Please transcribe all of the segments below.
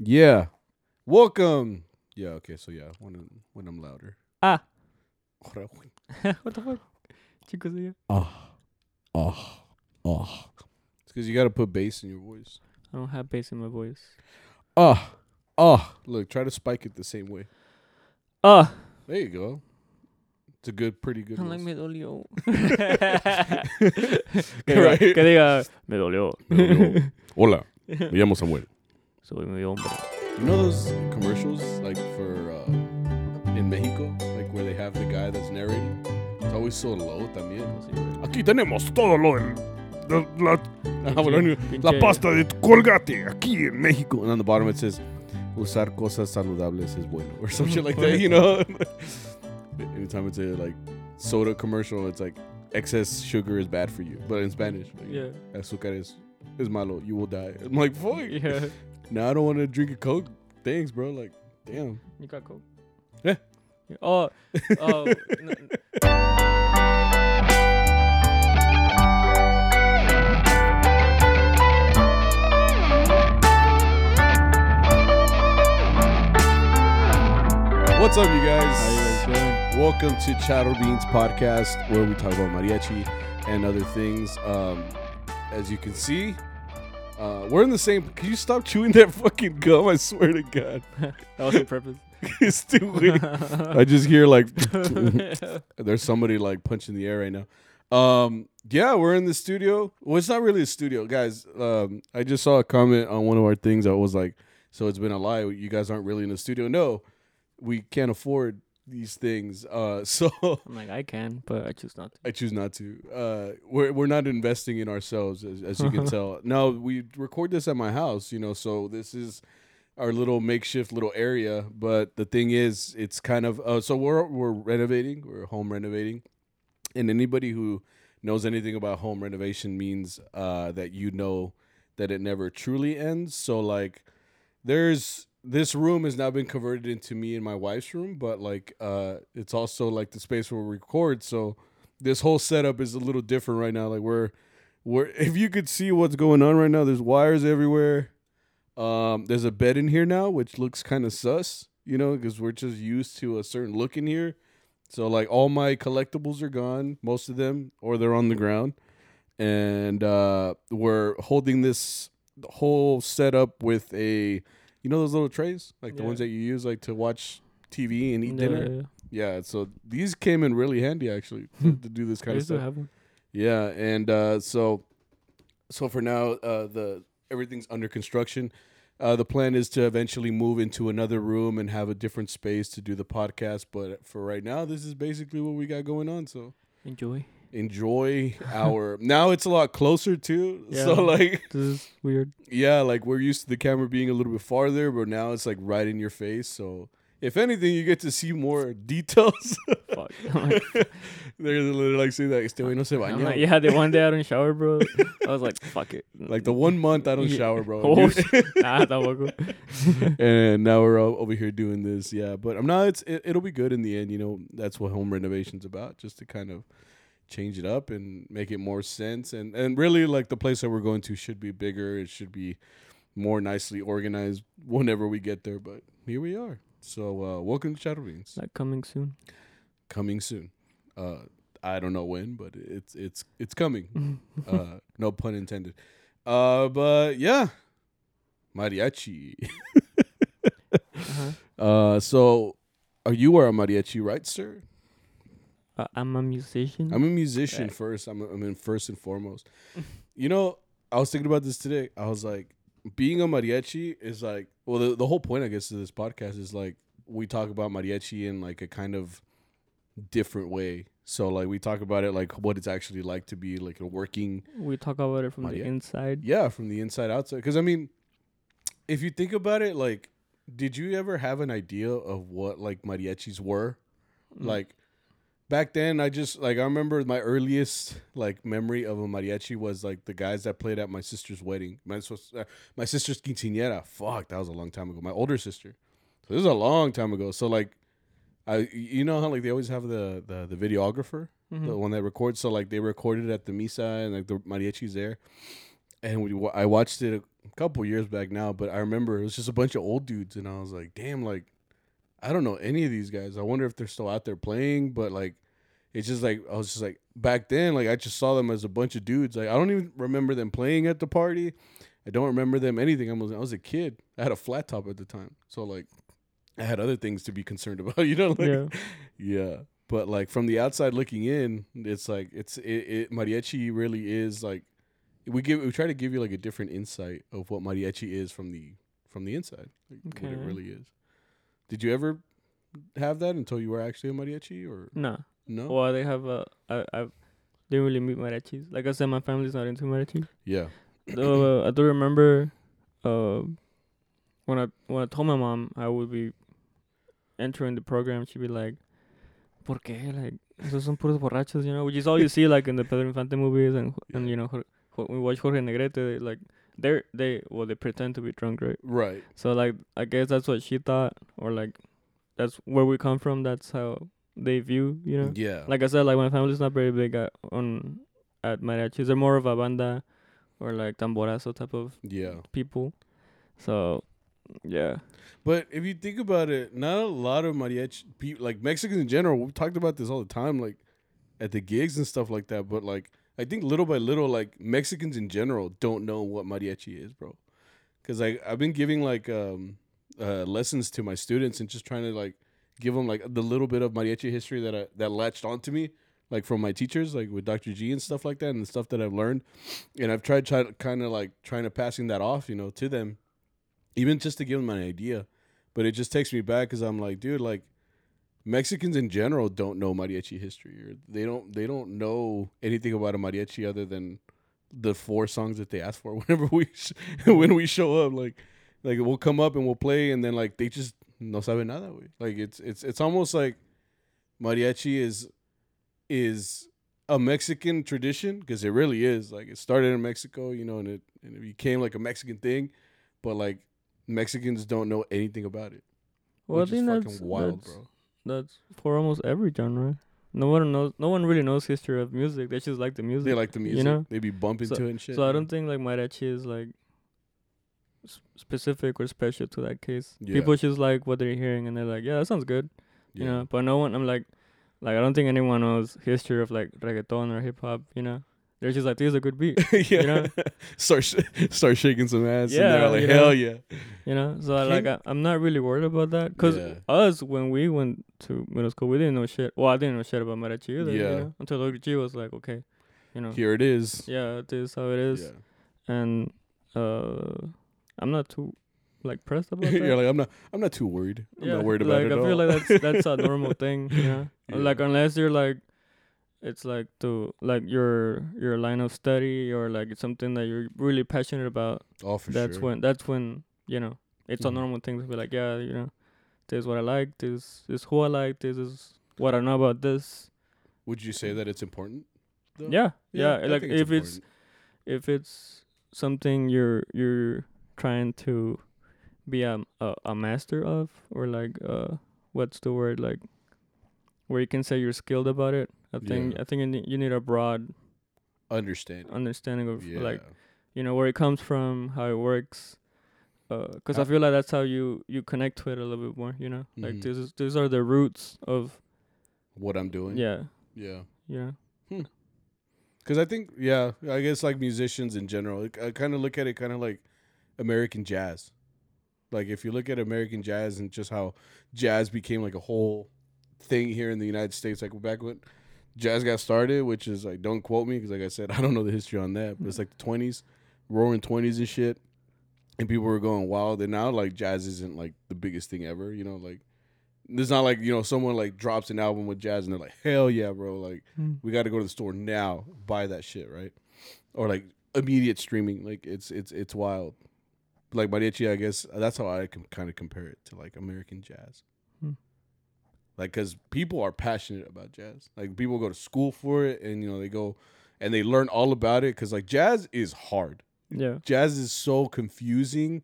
Yeah. Welcome. Yeah, okay, so yeah, when I'm, when I'm louder. Ah. What the fuck? Chicos, yeah. Oh. Ah. Oh. Ah. Oh. It's because you got to put bass in your voice. I don't have bass in my voice. Oh. Oh. Look, try to spike it the same way. Ah. There you go. It's a good, pretty good like, me dolió. Que, diga, que diga, me dolió. Me dolió. Hola, me llamo Samuel. Soy mi hombre. You know those commercials like for uh, in Mexico, like where they have the guy that's narrating. It's always so low también. Aquí tenemos todo lo del, de la, Ah, bueno, la pinche- pasta de Colgate aquí en México. And on the bottom it says usar cosas saludables es bueno or some shit like that. You know. Anytime it's a like soda commercial, it's like excess sugar is bad for you, but in Spanish, like, Yeah. azúcar es es malo. You will die. I'm like fuck. Yeah. Now I don't want to drink a Coke. Thanks, bro. Like, damn. You got coke? Yeah. Oh. Oh. n- n- What's up, you guys? How you guys doing? Welcome to Chatter Beans Podcast, where we talk about mariachi and other things. Um, as you can see, uh, we're in the same. Can you stop chewing that fucking gum? I swear to God, That was on purpose. it's too weird. I just hear like there's somebody like punching the air right now. Um, yeah, we're in the studio. Well, it's not really a studio, guys. Um, I just saw a comment on one of our things that was like, "So it's been a lie. You guys aren't really in the studio." No, we can't afford these things. Uh, so I'm like, I can, but I choose not to. I choose not to. Uh, we're we're not investing in ourselves, as, as you can tell. No, we record this at my house, you know. So this is our little makeshift little area. But the thing is, it's kind of uh, so we're we're renovating. We're home renovating, and anybody who knows anything about home renovation means uh, that you know that it never truly ends. So like, there's this room has now been converted into me and my wife's room, but like uh it's also like the space where we record. So this whole setup is a little different right now. Like we're we're if you could see what's going on right now, there's wires everywhere. Um there's a bed in here now, which looks kind of sus, you know, because we're just used to a certain look in here. So like all my collectibles are gone, most of them, or they're on the ground. And uh we're holding this whole setup with a you know those little trays? Like the Yeah. ones that you use like to watch TV and eat Yeah, dinner? yeah. Yeah, so these came in really handy actually to, to do this I kind of used stuff. have one. Yeah, and uh, so so for now, uh, the everything's under construction. Uh, the plan is to eventually move into another room and have a different space to do the podcast. But for right now, this is basically what we got going on. So Enjoy. Enjoy our. now it's a lot closer too. So like This is weird. yeah, like we're used to the camera being a little bit farther, but now it's like right in your face. So if anything, you get to see more details. Fuck. Like, They're literally like saying that este güey no se I'm baña. like, yeah, the one day I don't shower, bro. I was like, fuck it. Like the one month I don't Yeah. shower, bro. Oh, nah, tampoco. and now we're all over here doing this. Yeah, but um, I'm not. It's it, it'll be good in the end. You know, that's what home renovation's about, just to kind of change it up and make it more sense. And and really, like the place that we're going to should be bigger. It should be more nicely organized whenever we get there. But here we are. So uh, welcome to Shadow Beans. Like coming soon. Coming soon. Uh, I don't know when, but it's it's it's coming. uh, no pun intended. Uh, but yeah, mariachi. Uh-huh. Uh, so you are a mariachi, right, sir? Uh, I'm a musician. I'm a musician Right. first. I'm, a, I'm in first and foremost. you know, I was thinking about this today. I was like, being a mariachi is like, well, the, the whole point, I guess, of this podcast is like we talk about mariachi in like a kind of different way. So like we talk about it like what it's actually like to be like a working we talk about it from Oh, the inside. Yeah, from the inside outside. Because I mean, if you think about it, like, did you ever have an idea of what like mariachis were? Mm. Like back then, I just like I remember my earliest like memory of a mariachi was like the guys that played at my sister's wedding. My uh, my sister's quinceañera. Fuck, that was a long time ago. My older sister. So this is a long time ago. So like. I, you know how like they always have the, the, the videographer Mhm. the one that records. So like they recorded at the misa and like the mariachi's there, and we I watched it a couple years back now, but I remember it was just a bunch of old dudes, and I was like, damn, like I don't know any of these guys. I wonder if they're still out there playing, but like it's just like I was just like back then, like I just saw them as a bunch of dudes. Like I don't even remember them playing at the party. I don't remember them anything. I was I was a kid. I had a flat top at the time, so like I had other things to be concerned about. You know, like yeah. yeah. But like from the outside looking in, it's like it's it, it mariachi really is like we give we try to give you like a different insight of what mariachi is from the from the inside, like what it really is. Did you ever have that until you were actually a mariachi or Nah. no? Well, they have uh, I I didn't really meet mariachis. Like I said, my family's not into mariachis. yeah. Though uh, I do remember, uh, when I when I told my mom I would be entering the program, she'd be like, "¿Por qué? Like, esos son puros borrachos, you know?" Which is all you see like in the Pedro Infante movies and and Yeah. you know, Jor- we watch Jorge Negrete. They, like, they're they well they pretend to be drunk, right? Right. So like I guess that's what she thought, or like that's where we come from. That's how they view, you know. Yeah. Like I said, like my family's not very big at on at mariachis. They're more of a banda or like tamborazo type of yeah. people. So yeah, But if you think about it, not a lot of mariachi people, like Mexicans in general, we've talked about this all the time, like at the gigs and stuff like that. But like, I think little by little, like Mexicans in general don't know what mariachi is, bro. Because like I've been giving like um uh lessons to my students and just trying to like give them like the little bit of mariachi history that I, that latched onto me, like from my teachers, like with Dr. G and stuff like that, and the stuff that I've learned. And I've tried try kind of like trying to passing that off, you know, to them, even just to give them an idea. But it just takes me back because I'm like, dude, like Mexicans in general don't know mariachi history, or they don't they don't know anything about a mariachi other than the four songs that they ask for whenever we sh- when we show up. Like, like we'll come up and we'll play, and then like they just no sabe nada. Way. Like it's it's it's almost like mariachi is is a Mexican tradition because it really is. Like it started in Mexico, you know, and it and it became like a Mexican thing, but like Mexicans don't know anything about it. well, which I is think fucking that's wild, that's, bro. That's for almost every genre. No one knows. No one really knows history of music. They just like the music. They like the music. You know? They be bumping to it and shit. so I don't think like mariachi is like s- specific or special to that case. Yeah. People just like what they're hearing and they're like, yeah, that sounds good. Yeah. you know. But no one, I'm like, like I don't think anyone knows history of like reggaeton or hip hop. You know, they're just like, this is a good beat. yeah. you know? start sh- start shaking some ass. and Yeah, they're like you know? hell yeah. You know, so I, like I, I'm not really worried about that because Yeah. us when we went to middle school, we didn't know shit. Well, I didn't know shit about mariachi either. Yeah. You know? Until Dr. Was like, okay, you know, Here it is. yeah, this is how it is, Yeah. and uh, I'm not too like pressed about that. You're like I'm not. I'm not too worried. I'm not worried about like, it I feel all. like that's that's a normal thing, you know. Yeah. Like unless you're like, it's like to like your your line of study or like it's something that you're really passionate about. oh, for that's sure. when that's when you know it's a Mhm. normal thing to be like, yeah, you know, this is what I like. This is who I like. This is what I know about this. Would you say that it's important? though? Yeah, yeah. I like think if it's if it's something you're you're trying to be a a, a master of or like uh what's the word like where you can say you're skilled about it i think Yeah. i think you need, you need a broad understand. understanding of Yeah. like you know where it comes from how it works because Uh, I feel like that's how you you connect to it a little bit more you know like Mhm. this is these are the roots of what I'm doing. yeah Yeah. yeah Because I think, yeah, I guess like musicians in general, like, I kind of look at it kind of like American jazz. Like if you look at American jazz and just how jazz became like a whole thing here in the United States, like back when jazz got started, which is like, don't quote me because like I said, I don't know the history on that, but it's like the twenties, roaring twenties and shit, and people were going wild. And now like jazz isn't like the biggest thing ever, you know, like. It's not like you know someone like drops an album with jazz and they're like hell yeah bro like we got to go to the store now buy that shit right or like immediate streaming like it's it's it's wild like mariachi i guess that's how i can kind of compare it to like american jazz Hmm. Like because people are passionate about jazz. Like people go to school for it and you know they go and they learn all about it because like jazz is hard. Yeah. Jazz is so confusing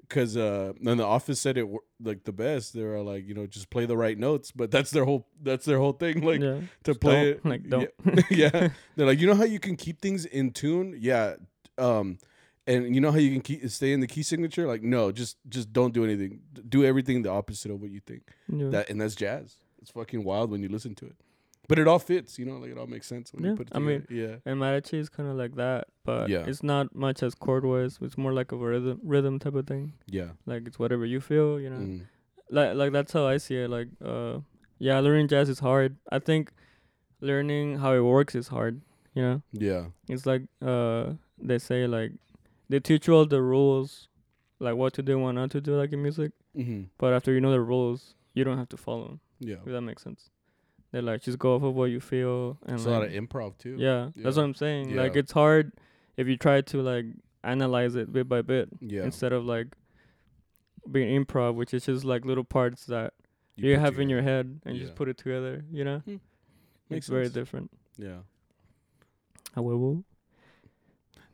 because uh and the office said it like the best. They were like you know just play the right notes but that's their whole that's their whole thing like yeah. to Just play don't, it. like don't. Yeah, yeah. they're like you know how you can keep things in tune? Yeah. Um And you know how you can keep, stay in the key signature? Like, no, just just don't do anything. Do everything the opposite of what you think. Yeah. That and that's jazz. It's fucking wild when you listen to it. But it all fits, you know, like it all makes sense when Yeah, you put it I mean, yeah and mariachi is kind of like that, but Yeah. it's not much as chord wise. It's more like a rhythm rhythm type of thing. yeah, yeah. Like it's whatever you feel, you know. Mm. Like like that's how I see it. Like uh, yeah, learning jazz is hard. I think learning how it works is hard. You know, Yeah. it's like uh, they say like they teach you all the rules, like what to do, what not to do, like in music. Mm-hmm. But after you know the rules, you don't have to follow them. Yeah. If that makes sense. They like just go off of what you feel and It's a lot of improv too. yeah, that's what I'm saying. Like it's hard if you try to like analyze it bit by bit Yeah. instead of like being improv, which is just like little parts that you, put have in your head and you Yeah. just put it together. You know, Hmm. it's Makes very different. Yeah. However,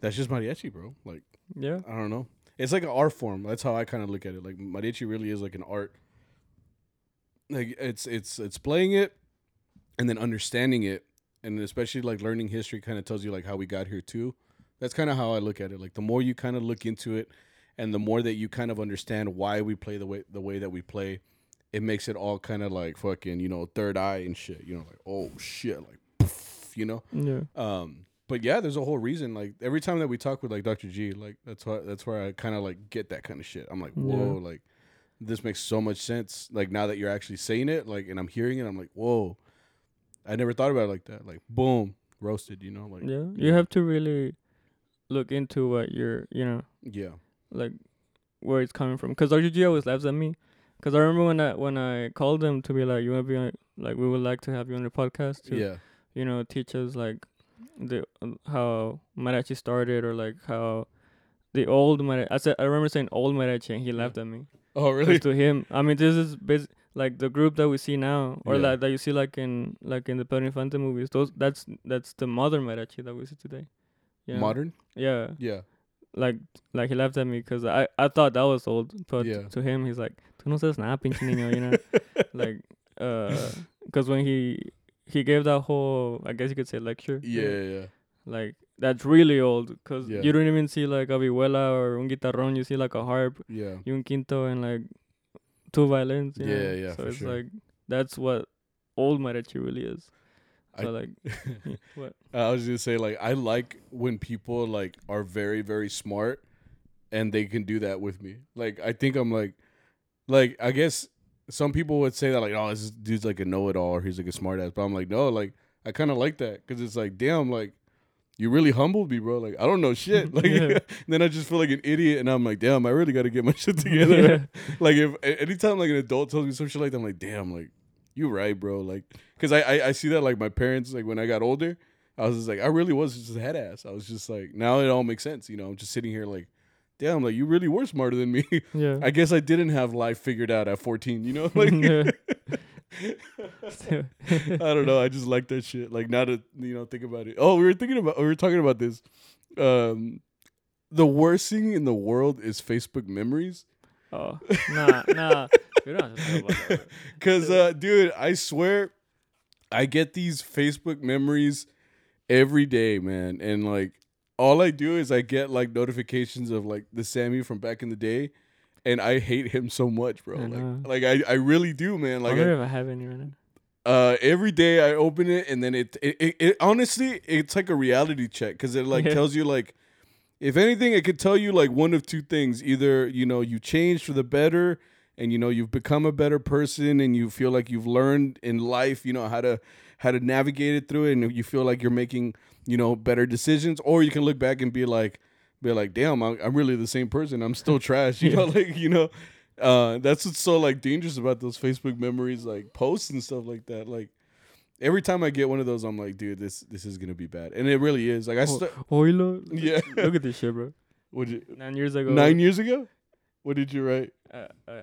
That's just mariachi, bro. Like yeah, I don't know. It's like an art form. That's how I kind of look at it. Like mariachi really is like an art. Like it's it's it's playing it, and then understanding it, and especially like learning history kind of tells you like how we got here too. That's kind of how I look at it. Like the more you kind of look into it, and the more that you kind of understand why we play the way the way that we play, it makes it all kind of like fucking you know third eye and shit. You know like oh shit like poof, you know. yeah, Um, but yeah, there's a whole reason. Like every time that we talk with like Dr. G, like that's why that's where I kind of like get that kind of shit. I'm like, whoa, like this makes so much sense. Like now that you're actually saying it, like, and I'm hearing it, I'm like, whoa, I never thought about it like that. Like, boom, roasted. You know, like yeah. You have to really look into what you're, you know, yeah, like where it's coming from. Cause RGG always laughs at me. Cause I remember when I when I called them to be like, you want to be on, like we would like to have you on the podcast to, yeah, you know, teach us like the how mariachi started or like how the old mariachi. I said I remember saying old mariachi, and he laughed at me. Oh really? to him, I mean, this is bas- like the group that we see now, or Yeah. like that you see like in like in the Pedro Infante movies. Those that's that's the modern mariachi that we see today. Yeah. Modern? Yeah Yeah, like like he laughed at me because I I thought that was old, but Yeah. to him he's like, "Tú no sabes nada, pinche niño," you know, like uh, because when he he gave that whole I guess you could say lecture, you yeah, yeah, like that's really old because Yeah. you don't even see like a vihuela or un guitarrón, you see like a harp, yeah. un quinto, and like two violins. Yeah, know? yeah, So it's sure. like that's what old mariachi really is. So I- like, what? I was gonna say like I like when people like are very very smart and they can do that with me. Like I think I'm like like I guess some people would say that like oh this dude's like a know it all or he's like a smart ass, but I'm like no like I kind of like that because it's like damn like you really humbled me, bro. Like I don't know shit. Like Yeah. then I just feel like an idiot, and I'm like, damn, I really got to get my shit together. like if anytime like an adult tells me some shit like that, I'm like, damn, like you right, bro. Like because I, I I see that like my parents like when I got older, I was just like I really was just a head ass. I was just like now it all makes sense. You know, I'm just sitting here like. Damn, like you really were smarter than me. yeah. I guess I didn't have life figured out at 14, you know? Like I don't know. I just like that shit. Like now to you know think about it. Oh, we were thinking about we were talking about this. Um, the worst thing in the world is Facebook memories. Oh, nah, nah. We don't have to talk about that. Cause uh, dude, I swear, I get these Facebook memories every day, man, and like all I do is I get like notifications of like the Sammy from back in the day. And I hate him so much, bro. I Like, know. like I, I really do, man. Like, I, wonder if I have any right now. uh every day i open it and then it it, it, it honestly it's like a reality check because it like tells you like if anything it could tell you like one of two things either you know you changed for the better and you know you've become a better person and you feel like you've learned in life you know how to how to navigate it through it and you feel like you're making you know better decisions or you can look back and be like be like damn i'm, I'm really the same person i'm still trash you know like you know uh, that's what's so like dangerous about those Facebook memories, like posts and stuff like that. Like every time I get one of those, I'm like, dude, this this is gonna be bad, and it really is. Like I, st- Oh, yeah. Look at this shit, bro. What you, Nine years ago. nine years ago? What did you write?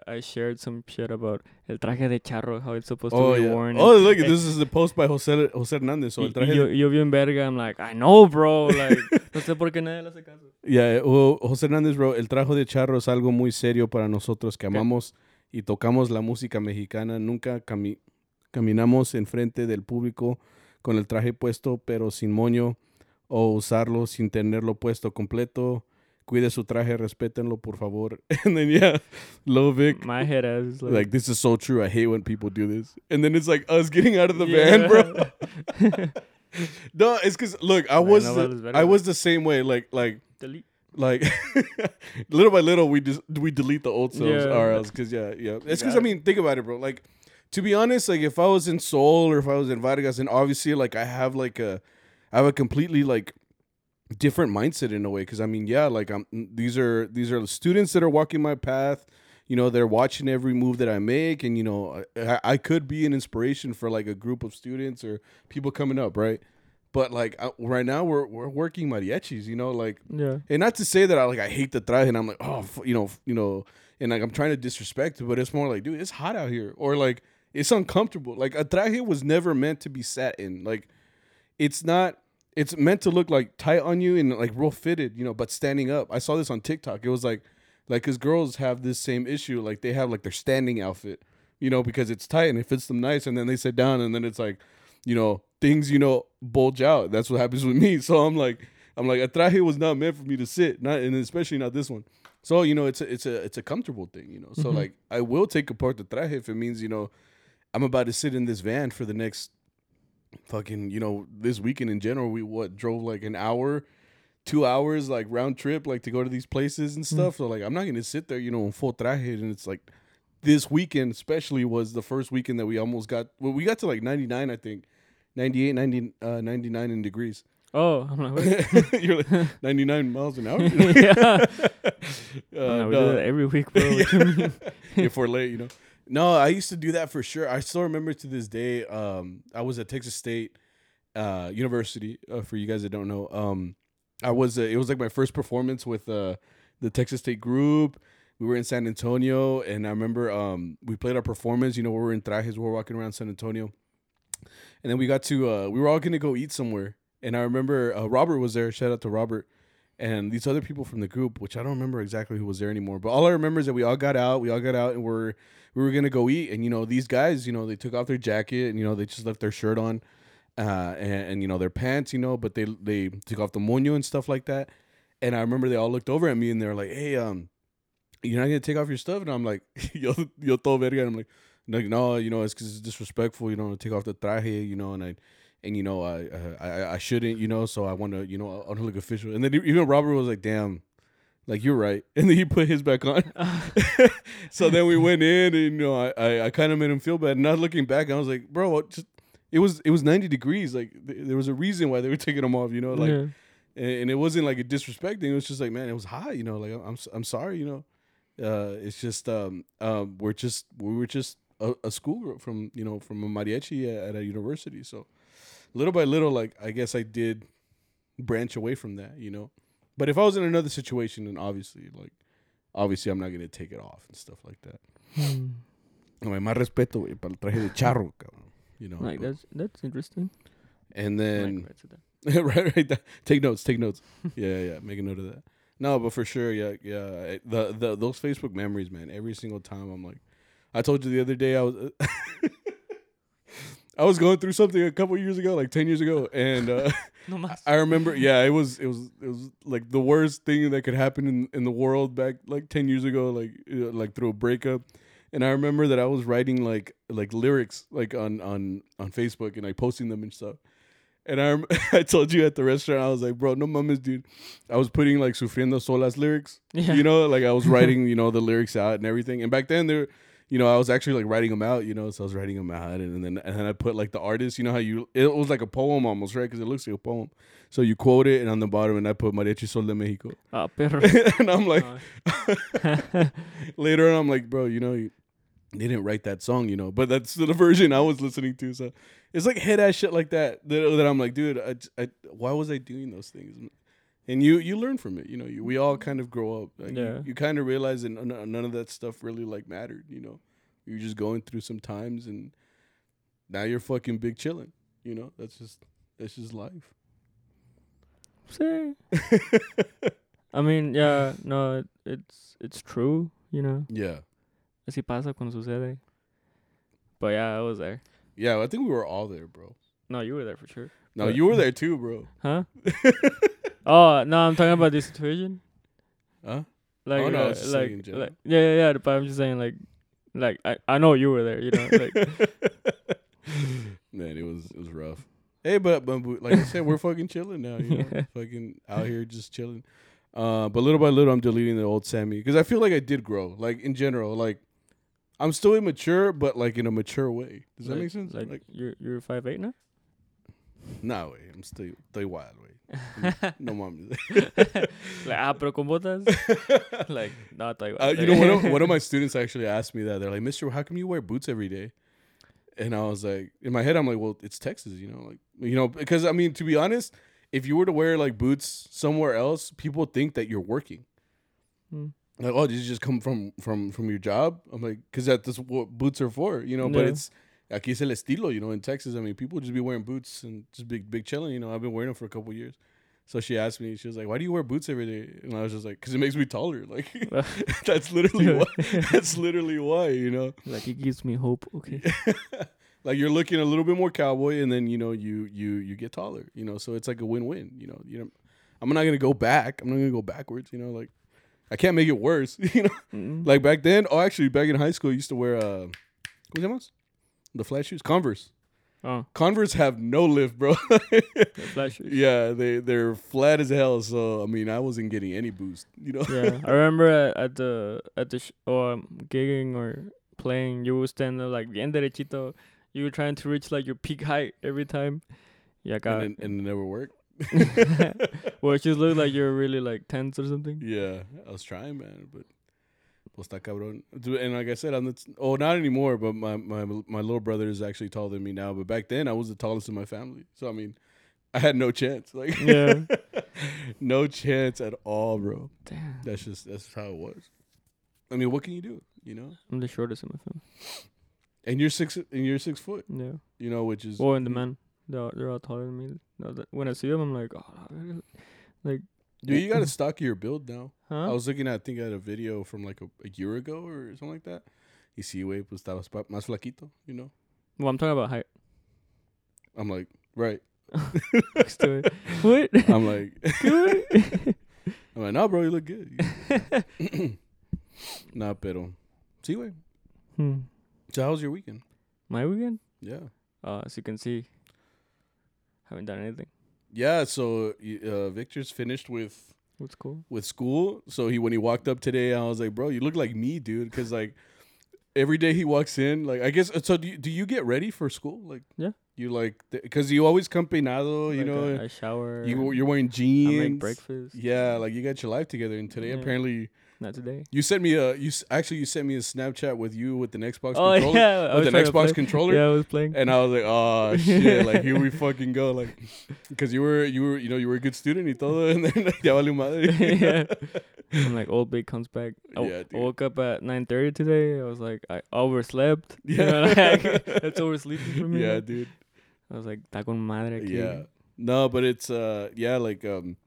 I, shared some shit about el traje de charro, how it's supposed Oh to be yeah. worn. Oh look, and- this is the post by Jose Jose Hernandez. So y, el traje yo, de- yo bien verga, I'm like, I know, bro. Like, no sé por qué nadie le hace caso. Yeah, well, José Hernández wrote, el trajo de charro es algo muy serio para nosotros que amamos y tocamos la música mexicana. Nunca cami- caminamos enfrente del público con el traje puesto, pero sin moño, o usarlo sin tenerlo puesto completo. Cuide su traje, respétenlo, por favor. And then, yeah, Lovic, My head ass is like, like, this is so true. I hate when people do this. And then it's like us getting out of the van, bro. no, it's because, look, I was, no the. I was the same way. Like, like, Delete. like little by little we just we delete the old selves Yeah. or else because yeah yeah it's because i mean think about it bro like to be honest like if i was in seoul or if i was in vargas and obviously like i have like a i have a completely like different mindset in a way because i mean yeah like i'm these are these are the students that are walking my path you know they're watching every move that i make and you know i, I could be an inspiration for like a group of students or people coming up right but like I, right now we're we're working mariachis you know like Yeah. and not to say that I like I hate the traje and I'm like oh f- you know you know and like I'm trying to disrespect it, but it's more like dude it's hot out here or like it's uncomfortable. Like a traje was never meant to be sat in. Like it's not. It's meant to look like tight on you and like real fitted, you know, but standing up. I saw this on TikTok. It was like like cuz girls have this same issue like they have like their standing outfit, you know, because it's tight and it fits them nice and then they sit down and then it's like, you know, things, you know, bulge out. That's what happens with me. So I'm like I'm like a traje was not meant for me to sit, not and especially not this one. So you know, it's a it's a it's a comfortable thing, you know. So Mhm. like I will take apart the traje if it means you know I'm about to sit in this van for the next fucking you know this weekend in general. We what drove like an hour, two hours like round trip like to go to these places and stuff. So like I'm not gonna sit there you know in full traje and it's like this weekend especially was the first weekend that we almost got well we got to like 99 I think 98 90 uh, 99 in degrees. Oh, I'm like. You're like 99 miles an hour. yeah. Uh, no, we no. do that every week, bro. If we're late, you know. No, I used to do that for sure. I still remember to this day. Um, I was at Texas State uh, University. Uh, for you guys that don't know, um, I was. Uh, it was like my first performance with uh, the Texas State group. We were in San Antonio, and I remember um, we played our performance. You know, we were in trajes. We were walking around San Antonio, and then we got to. Uh, we were all gonna go eat somewhere, and I remember uh, Robert was there. Shout out to Robert and these other people from the group, which I don't remember exactly who was there anymore. But all I remember is that we all got out. We all got out, and we're we were gonna go eat. And you know, these guys, you know, they took off their jacket, and you know, they just left their shirt on, uh, and, and you know, their pants, you know, but they they took off the moño and stuff like that. And I remember they all looked over at me, and they were like, "Hey, um, you're not gonna take off your stuff?" And I'm like, "Yo, yo, todo verga." And I'm like, "No, no, you know, it's because it's disrespectful. You know, to take off the traje, you know, and I." and you know I uh, I I shouldn't you know so I want to you know I want to look official and then even Robert was like damn like you're right. And then he put his back on. So then we went in and you know I I, I kind of made him feel bad. Not looking back I was like bro just it was it was 90 degrees. Like th- there was a reason why they were taking them off you know like yeah. and, and it wasn't like a disrespecting. It was just like man it was hot you know like I'm I'm sorry you know. Uh it's just um um we're just we were just a, a school group from you know from a mariachi at, at a university. So little by little like i guess i did branch away from that you know but if i was in another situation then obviously like obviously i'm not gonna take it off and stuff like that hmm. más respeto güey, para el traje de charro cabrón, you know Like but- that's that's interesting. and Like, then right right, right. That, take notes. Take notes. yeah, yeah. Make a note of that. No, but for sure, yeah, yeah. Eh, the the those Facebook memories, man. Every single time, I'm like, I told you the other day, I was, I was going through something a couple years ago, like ten years ago, and uh, No. I remember, yeah, it was it was it was like the worst thing that could happen in, in the world back like ten years ago, like uh, like through a breakup. And I remember that I was writing like like lyrics like on on on Facebook and like posting them and stuff. And I rem- I told you at the restaurant I was like, bro, no mames, dude. I was putting like sufriendo solas lyrics. Yeah. You know, like I was writing, you know, the lyrics out and everything. And back then there you know, I was actually like writing them out, you know, so I was writing them out, and, and then and then I put like the artist, you know how you it was like a poem almost, right? Because it looks like a poem. So you quote it, and on the bottom, and I put Mariachi Sol de Mexico, Ah, perro. and I'm like, later on, I'm like, bro, you know, you, they didn't write that song, you know, but that's the version I was listening to. So it's like head ass shit like that that, that I'm like, dude, I, I, why was I doing those things? And you you learn from it, you know. You, we all kind of grow up. Like, Yeah. You, you kind of realize that none, none of that stuff really like mattered, you know. You're just going through some times, and now you're fucking big chilling. You know, that's just that's just life. Sí. I mean, yeah, no, it, it's it's true, you know. Yeah, Así pasa cuando sucede. But yeah, I was there. yeah. I think we were all there, bro. No, you were there for sure. No, you were there too, bro. Huh? oh no, I'm talking about this situation. Huh? Like, Oh, no, uh, like, like, yeah, yeah, yeah. But I'm just saying, like, like I, I know you were there. You know, like, Man, it was it was rough. Hey, but, but like I said, we're fucking chilling now. You know, Yeah. fucking out here just chilling. Uh, but little by little, I'm deleting the old Sammy because I feel like I did grow. Like in general, like I'm still immature, but like in a mature way. Does that make sense? Like, Like, you're you're five eight now. no way. I'm still still wild way. No mom. like ah, pero con botas. like no, I thought you. Uh, you know, one of, one of my students actually asked me that. They're like, "Mister, how come you wear boots every day?" And I was like, in my head, I'm like, "Well, it's Texas, you know, like, you know, because I mean, to be honest, if you were to wear like boots somewhere else, people think that you're working. Hmm. Like, oh, did you just come from from from your job? I'm like, because that's what boots are for, you know. But it's aquí es el estilo, you know. In Texas, I mean, people just be wearing boots and just big big chilling. You know, I've been wearing them for a couple years. So she asked me, she was like, "Why do you wear boots every day?" And I was just like, "Cause it makes me taller." Like, that's literally why. That's literally why, you know. like it gives me hope. Okay. like you're looking a little bit more cowboy, and then you know you you you get taller. You know, so it's like a win-win. You know, you know, I'm not gonna go back. I'm not gonna go backwards. You know, like I can't make it worse. You know, Mm. like back then. Oh, actually, back in high school, I used to wear uh, ¿cómo se? The flat shoes, Converse. oh, Converse have no lift, bro. the flashers. yeah, they they're flat as hell. So I mean, I wasn't getting any boost. You know. yeah, I remember at, at the at the sh- or um, gigging or playing, you would stand there like bien derechito. You were trying to reach like your peak height every time. Yeah, and, got it, and it never worked. well, it just looked like you were really like tense or something. Yeah, I was trying, man, but pues está cabrón. And like I said, I'm the oh not anymore, but my my my little brother is actually taller than me now. But back then, I was the tallest in my family, so I mean, I had no chance. Like, Yeah. no chance at all, bro. Damn, That's just that's how it was. I mean, what can you do? You know, I'm the shortest in my family. and you're six and you're six foot. Yeah. You know, which is Well, and the men, they're all, they're all taller than me. That- When I see them, I'm like, oh, like, Dude, you got to stock your build now. huh? I was looking at, I think, at a video from like a, a year ago or something like that. Y sí, güey, pues estabas más flaquito, you know. well, I'm talking about height. I'm like, right. Next to it. What? I'm like. I'm like, no, bro, you look good. nah, pero. Sí, güey. hmm. So, how was your weekend? My weekend? Yeah. Uh, as you can see, haven't done anything. Yeah, so uh, Victor's finished with What's cool? with school. So he when he walked up today, I was like, bro, you look like me, dude. Because like every day he walks in, like I guess. So do you, do you get ready for school? Like Yeah. you like because you always come peinado, you Like, know. uh, I shower. you you're wearing jeans. I make breakfast. Yeah, like you got your life together. And today Yeah. apparently Not today. you sent me a you s- actually you sent me a Snapchat with you with an Xbox Oh controller. yeah, I with an trying to Xbox play. controller. Yeah, I was playing. And I was like, oh shit, like here we fucking go, like, because you were you were you know you were a good student y todo, and then ya madre. yeah. I'm like old big comes back. I, Yeah, I dude. woke up at 9:30 today. I was like I overslept. You Yeah. know, like, that's oversleeping for me. Yeah, dude. I was like, "Ta con madre aquí." Yeah. No, but it's uh yeah, like um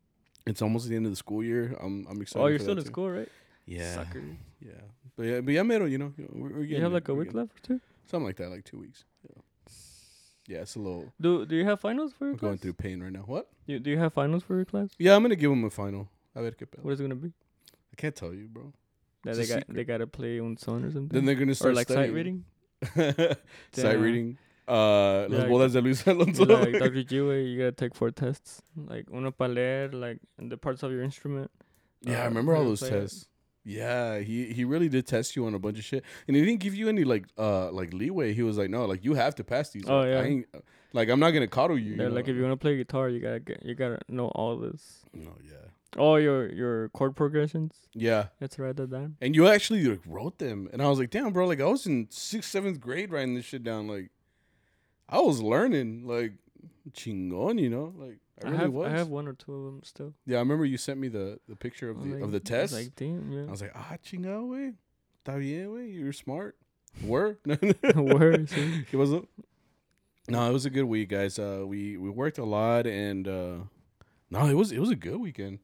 it's almost the end of the school year. I'm I'm excited. Oh, you're for still that in too. school, right? Yeah. Sucker. Yeah. But yeah, but yeah, mero, you know, we're, we're You have like a week left or two. Something like that, like two weeks. Yeah. Yeah, it's a little Do Do you have finals for your I'm going through pain right now. What? You, do you have finals for your class? Yeah, I'm gonna give them a final. A ver qué pedo. What is it gonna be? I can't tell you, bro. That It's they got secret. they gotta play on son or something. Then they're gonna or start like sight reading. sight reading. Uh, las Yeah, bodas de Luis Alonso. like Dr. Jiwei, you gotta take four tests. Like uno para leer, like the parts of your instrument. Yeah, I uh, remember all those tests. it. Yeah, he he really did test you on a bunch of shit, and he didn't give you any like uh like leeway. He was like, no, like you have to pass these. Oh, Like, I yeah. ain't, like I'm not gonna coddle you. you They're like know? if you wanna play guitar, you gotta get, you gotta know all this, no, yeah, all your your chord progressions. yeah, Let's write that down. and you actually like wrote them, and I was like, damn, bro, like I was in sixth, seventh grade writing this shit down. Like I was learning, like chingon, you know, like I I, really have was. I have one or two of them still. yeah, I remember you sent me the the picture of I'm the like- of the test. Like damn, I was like, ah, chingado, way, está bien, you're smart. Were see? it was a no it was a good week guys uh we we worked a lot and uh no it was it was a good weekend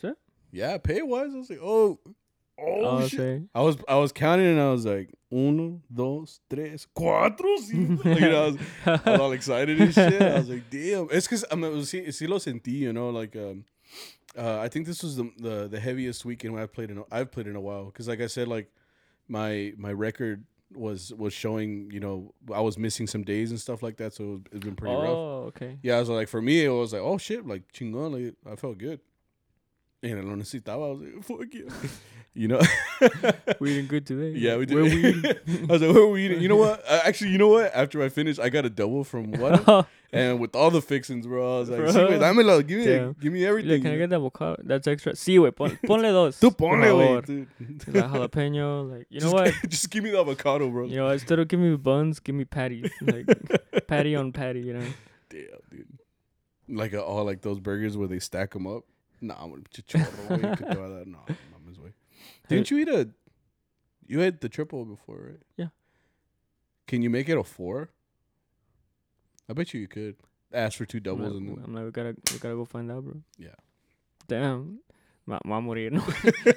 Sure. yeah pay wise i was like oh oh Oh, shit okay. i was i was counting and i was like uno dos tres cuatro cinco. Like, you know, I, was, I was all excited and shit i was like damn it's because i mean it was, sí, sí lo sentí you know like um Uh, I think this was the, the the heaviest weekend I've played in a, I've played in a while because like I said like my my record was was showing you know I was missing some days and stuff like that so it's been pretty rough. oh, okay. Yeah, I was like for me it was like oh shit like chingón like I felt good. And I lo necesitaba. I was like fuck yeah, you know. We eating good today. Yeah, we did. Where we? I was like, where are we eating? You know what? Uh, Actually, you know what? After I finished, I got a double from what? and with all the fixings, bro, I was like, Bro. sí, güey, dámelo, give me, Damn. give me Like, everything. can I get that avocado? That's extra. Sí, güey. Pon, ponle dos. Tú ponle, güey, dude. Like jalapeno. Like, you know just, what? Just give me the avocado, bro. You know, instead of giving me buns, give me patties. Like, patty on patty, you know? Damn, dude. Like uh, all like those burgers where they stack them up. Nah, I'm gonna chichorro, güey. You could throw that. No, I'm his way. Didn't you eat a? You had the triple before, right? Yeah. Can you make it a four? I bet you you could. Ask for two I'm doubles like, and then. I'm like, we gotta, we gotta go find out, bro. Yeah. Damn. Ma, ma morir, no.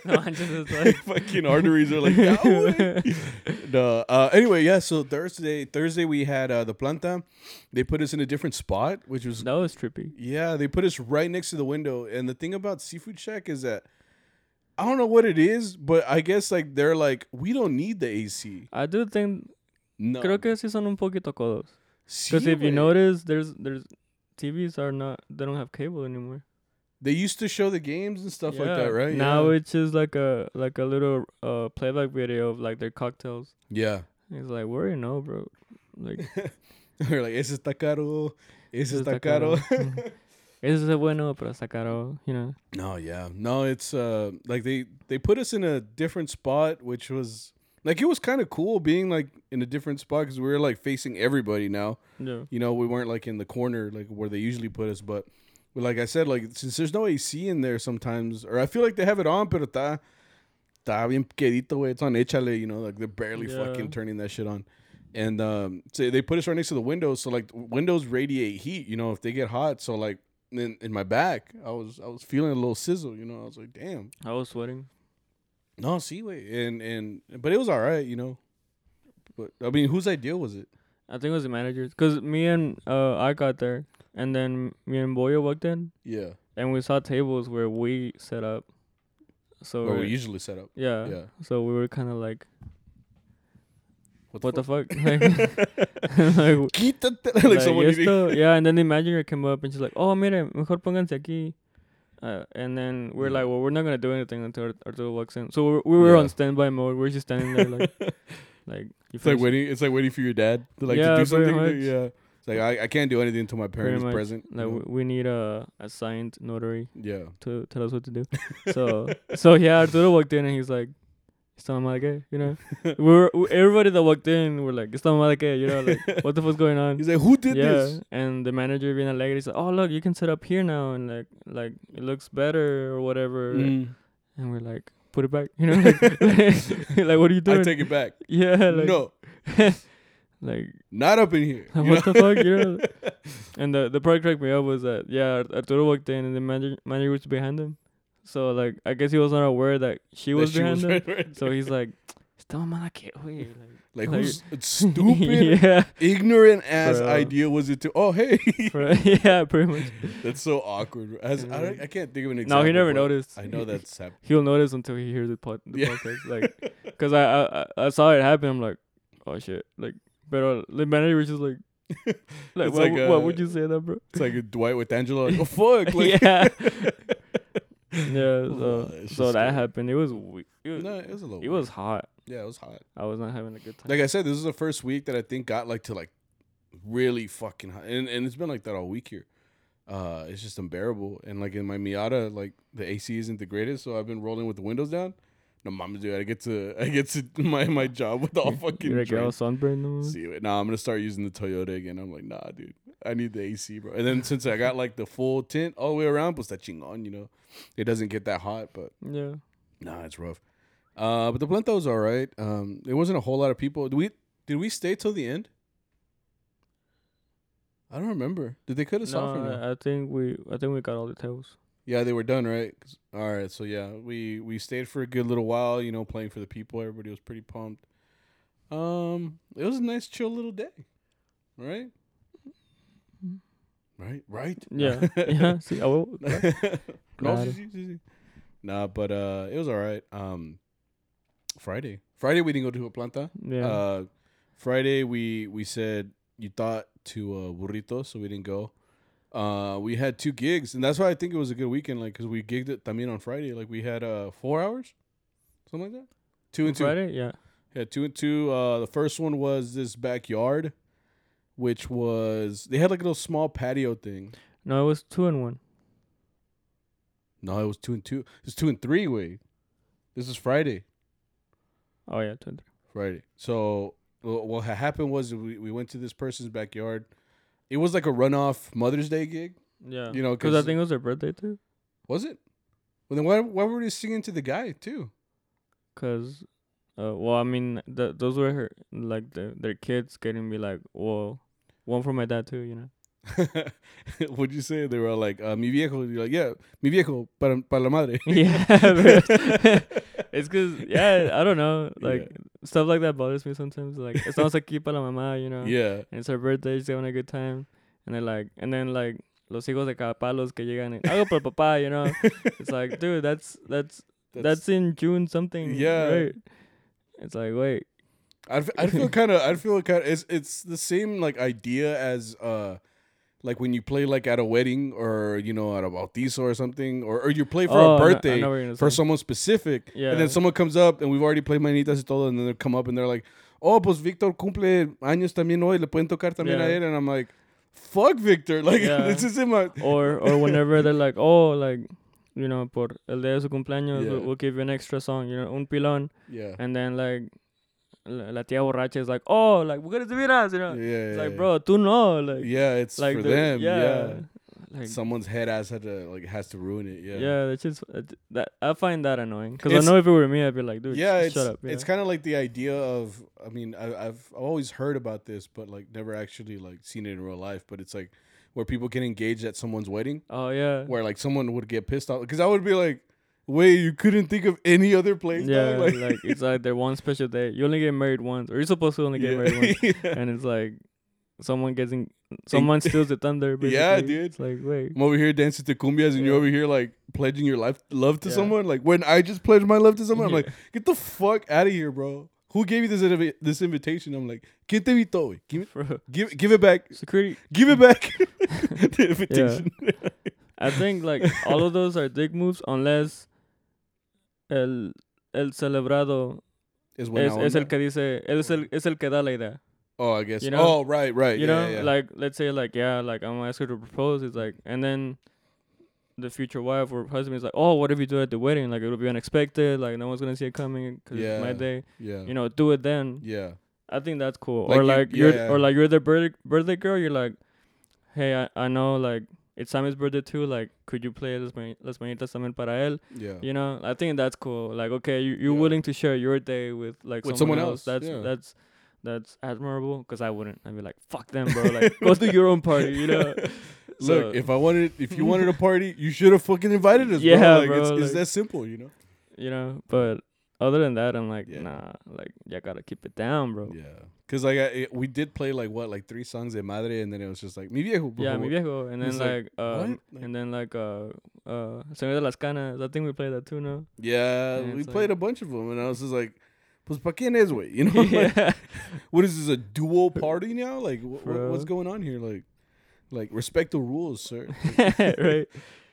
no, just like, fucking arteries are like no. Uh, anyway, yeah. So Thursday, Thursday we had uh, the planta. They put us in a different spot, which was that was trippy. yeah. They put us right next to the window. And the thing about Seafood Shack is that I don't know what it is, but I guess like they're like we don't need the AC. I do think, No. creo que sí son un poquito codos. Sí, Because if you notice, there's, there's, TVs are not, they don't have cable anymore. They used to show the games and stuff like that, right? Now yeah. it's just like a, like a little, uh, playback video of like their cocktails. yeah. It's like, where you know, bro? Like, we're like, ese está caro. Ese está está caro. Ese es bueno, pero está caro, you know? No, yeah. No, it's uh like they they put us in a different spot which was like it was kind of cool being like in a different spot cuz we were like facing everybody now. Yeah. You know, we weren't like in the corner like where they usually put us, but like I said like since there's no AC in there sometimes or I feel like they have it on pero está está bien quedito, güey. It's on échale, you know, like they're barely Yeah. fucking turning that shit on. And um so they put us right next to the windows so like windows radiate heat, you know, if they get hot, so like in, in my back, I was I was feeling a little sizzle, you know. I was like, damn. I was sweating. No, see, wait, and and but it was all right, you know. But I mean, whose idea was it? I think it was the managers. Because me and uh, I got there, and then me and Boya walked in, Yeah, and we saw tables where we set up. So where we usually set up. yeah, Yeah. So we were kind of like, What what the fuck? fuck? like, like, like, like, someone. esto, yeah. And then the manager came up and she's like, oh, mire, mejor pónganse aquí. Uh, and then we're Mm. like, well, we're not gonna do anything until Ar- Arturo walks in. So we were, we were Yeah. on standby mode. We're just standing there like, like you It's like waiting. It's like waiting for your dad to like Yeah, to do something. much. Yeah. It's like I, I can't do anything until my Pretty parent is much. present. you Like know? we, need a a signed notary yeah. to tell us what to do. so so yeah, Arturo walked in and he's like, "Esta mamá de qué?" You know, we were we- everybody that walked in were like, "Esta mamá de qué?" You know, like what the fuck's going on? He's like, who did yeah, this? and the manager being alegre, he's like, "Oh look, you can sit up here now, and like like it looks better or whatever." Mm. And we're like, "Put it back," you know, like, like what are you doing? I take it back. yeah, like no, like not up in here. what know? the fuck, you know? And the the part cracked me up was that yeah, Ar- Arturo walked in and the manager manager was behind him. So like I guess he was not aware that she That was she behind him. right- right So he's like, "Esta mamá la que güey?" Like, Like- whose stupid, yeah, ignorant ass Bro. idea was it to? Oh, hey, yeah, pretty much. that's so awkward. As, I, I can't think of an example. No, he never noticed. I know that's happened. He'll notice until he hears the, pod, the Yeah. podcast. Like, cause I, I I- I saw it happen. I'm like, oh shit. Like, but the manager was just like, like, what, like, what uh, would you say that, bro? It's like a Dwight with Angela. Like, oh fuck! Like, yeah. Yeah. So, Well, so that happened. It was we- it was, no, it was a little. it was hot. Yeah, it was hot. I was not having a good time. Like I said, this is the first week that I think got like to like really fucking hot, and and it's been like that all week here. Uh, it's just unbearable. And like in my Miata, like the AC isn't the greatest, so I've been rolling with the windows down. No, mama, dude, I get to I get to my my job with all fucking. You're like, all drenched. sunburned. no? See it. Nah, I'm gonna start using the Toyota again. I'm like, nah, dude, I need the AC, bro. And then since I got like the full tint all the way around, pues that chingon, you know, it doesn't get that hot, but Yeah. nah, it's rough. Uh, but the Plenta was all right. Um, there wasn't a whole lot of people. Did we did we stay till the end? I don't remember. Did they cut us off? Or no? No, I, I think we I think we got all the tables. Yeah, they were done, right? All right, so yeah, we we stayed for a good little while, you know, playing for the people. Everybody was pretty pumped. Um, it was a nice, chill little day, right? Right, right. Yeah. yeah. See, I will, No, Claro. sí, sí, sí, sí. Nah, but uh, it was all right. Um, Friday, Friday we didn't go to a planta. Yeah. Uh, Friday we we said you thought to uh, burrito, so we didn't go. Uh, we had two gigs, and that's why I think it was a good weekend. Like, cause we gigged it también on Friday. Like, we had uh four hours, something like that. Two and two. Friday, yeah. Yeah, two and two. Uh, the first one was this backyard, which was they had like a little small patio thing. No, it was two and one. No, it was two and two. It's two and three. Way. This is Friday. Oh yeah, two and three. Friday. So wh- what happened was we, we went to this person's backyard. It was like a runoff Mother's Day gig. Yeah. You know, because I think it was her birthday too. Was it? Well, then why why were they singing to the guy too? Cause, uh, well, I mean, th- those were her, like the, their kids getting me like, well, one for my dad too, you know. What'd you say? They were all like, uh, "Mi viejo." You're like, "Yeah, mi viejo para para la madre." yeah, it's cause yeah, I don't know, like Yeah. stuff like that bothers me sometimes. Like it sounds like para la mamá, you know. yeah. And it's her birthday, she's having a good time, and then like, and then like los hijos de cada palos que llegan, algo para papá, you know. It's like, dude, that's that's that's, in June something, Yeah. right? It's like, wait, I'd, f- I'd feel kind of I'd feel kind of it's it's the same like idea as uh like when you play like at a wedding or you know at a bautizo or something or, or you play for Oh, a I birthday know what you're gonna for someone specific yeah. and then someone comes up and we've already played mañanitas y todo and then they come up and they're like oh pues Victor cumple años también hoy le pueden tocar también a Yeah. él and I'm like fuck Victor like Yeah. this is in my or or whenever they're like, oh, like you know, por el día de su cumpleaños, Yeah. we'll, we'll give you an extra song, you know, un pilón, yeah and then like la, tía borracha is like, oh, like we're gonna do it, you know. yeah It's yeah, like, bro, tú no, like, yeah it's like for the- them yeah, yeah, like. someone's head ass had to like has to ruin it yeah, Yeah, that's just uh, that. I find that annoying because I know if it were me, I'd be like, dude, yeah, sh- it's shut up. it's kind of like the idea of I mean I, I've always heard about this, but like never actually like seen it in real life. But it's like where people get engaged at someone's wedding, oh yeah, where like someone would get pissed off because I would be like, wait, you couldn't think of any other place? yeah, like, like, it's like their one special day. You only get married once, or you're supposed to only get yeah. married once. Yeah. and it's like someone getting someone steals the thunder. Yeah, dude. It's like wait, I'm over here dancing to cumbias, and you're over here like pledging your life love to someone. Like when I just pledged my love to someone, I'm like, get the fuck out of here, bro. Who gave you this invi- this invitation? I'm like, ¿Quién te invitó? güey? Give, bro. give give it back. Security. Give it back. the invitation. I think like all of those are dick moves unless el el celebrado Is when es, I es won el que dice es el mm. es el que da la idea. Oh, I guess. you know? oh, right, right. You yeah, know, yeah, yeah. like let's say like yeah, like I'm gonna ask her to propose. It's like and then the future wife or husband is like, oh, what if you do it at the wedding? Like it'll be unexpected. Like no one's gonna see it coming because it's my Yeah. day. yeah, You know, do it then. yeah, I think that's cool. Like or you- like you're yeah. or like you're the birthday birthday girl. You're like, hey, I, I know like it's Sammy's birthday too. Like, could you play Las, Mañanitas también para él? yeah. You know, I think that's cool. Like, okay, you you're Yeah. willing to share your day with like With someone, someone else. That's yeah. that's that's admirable. Cause I wouldn't. I'd be like, fuck them, bro. Like, go to your own party. You know. So- Look, if I wanted, if you wanted a party, you should have fucking invited us. Yeah, bro. Like, bro, It's, it's like- that simple, you know. you know, but other than that, I'm like, Yeah. nah. Like, you gotta keep it down, bro. Yeah, because like I, it, we did play like what, like three songs de madre, and then it was just like mi viejo. Yeah, before- mi viejo, and then like, like, um? Like- and then like uh uh Señor de las Canas. I think we played that too, no? Yeah, And we played like- a bunch of them, and I was just like, "Pues pa quién es, güey?" You know, like, yeah, what is this a dual party now? Like, wh- wh- what's going on here? Like, like respect the rules, sir. right.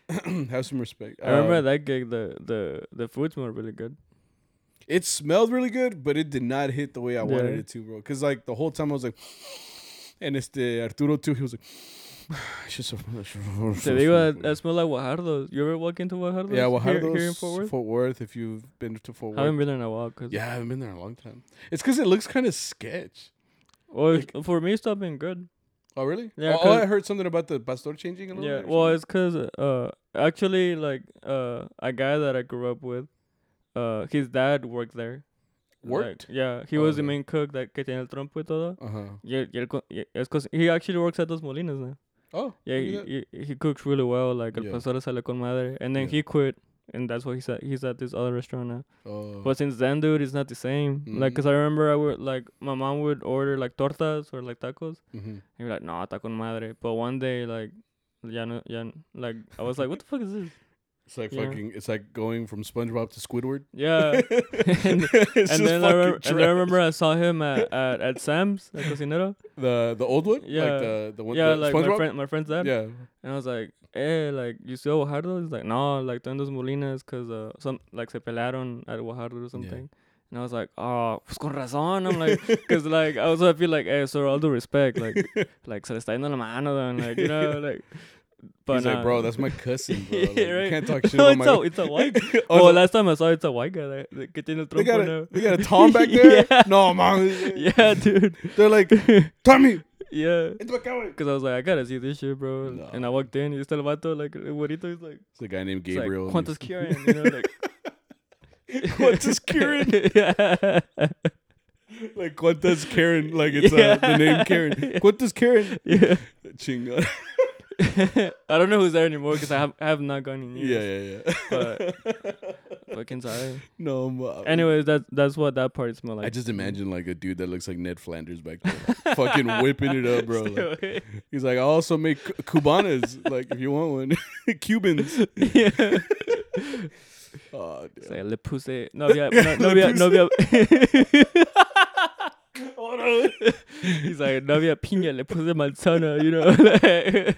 Have some respect. I remember Uh, that gig. The the the food smelled really good. It smelled really good, but it did not hit the way I wanted it to, bro. Because like the whole time I was like, and it's the Arturo too. He was like, Te digo, that, that smelled like Guajardo's. You ever walk into Guajardo's? yeah, well, here, here in Fort Fort Worth. Worth. If you've been to Fort Worth. I haven't been there in a while. Cause yeah, I haven't been there in a long time. It's because it looks kind of sketch. well, like- for me, it's not been good. Oh, really? Yeah, Oh, oh, I heard something about the pastor changing a little Yeah, well, something? it's cause uh actually like uh a guy that I grew up with, uh his dad worked there. Like, Worked? yeah, he Oh, was the main cook that que tenía el trompo y todo. Uh-huh. Yeah, yeah, cause he actually works at Dos Molinos now. Oh, Yeah, he, he, he cooks really well. Like el Yeah. pastor sale con madre, and then Yeah. he quit, and that's why he's at he's at this other restaurant now. Oh. But since then, dude, it's not the same. Like, Mhm. cause I remember I would like my mom would order like tortas or like tacos, Mhm. and you're like, no, nah, con madre. But one day, like, ya no, ya, n- like I was like, what the fuck is this? It's like Yeah. fucking. It's like going from SpongeBob to Squidward. Yeah. and and then I, remember, and I remember I saw him at, at, at Sam's, at Cocinero. the the old one. Yeah. Like the the one. yeah, the like SpongeBob? my friend, my friend's dad. Yeah. And I was like, eh, like, you see Guajardo? He's like, no, like, tú en Dos Molinos, cause, uh, some, like, se pelearon at Guajardo or something. And I was like, oh, pues con razón. I'm like, cause, like, I also feel like, eh, sir, all due respect, like, like, se le está yendo la mano, then, like, you know, like, but He's like, bro, that's my cousin, bro. Like, Yeah, You can't talk shit no, about it's my. a, it's a white. Oh, oh, last time I saw it, it's a white guy that, tiene el they got a they got a Tom back there. Yeah. No, man. Yeah, dude. They're like, Tommy, Yeah. it's my güey. Cause I was like, I gotta see this shit, bro. No. And I walked in, está el vato, like, el güerito, he's like, It's a guy named It's like, Gabriel. and ¿Cuántos quieren? You know, like. ¿Cuántos quieren? yeah. like, ¿cuántas Karen? Like it's uh, the name Karen. ¿Cuántas Karen? yeah. Chinga. I don't know who's there anymore because I have I have not gone in years. Yeah, yeah, yeah. Fucking sorry. no, ma. Uh, Anyways, that's that's what that part smelled like. I just imagine like a dude that looks like Ned Flanders back there, like, fucking whipping it up, bro. Like, he's like, I also make cu- cubanas, like if you want one, Cubans. yeah. Oh, It's dude. like le puse novia no, novia novia. He's like novia piña le puse manzana, you know.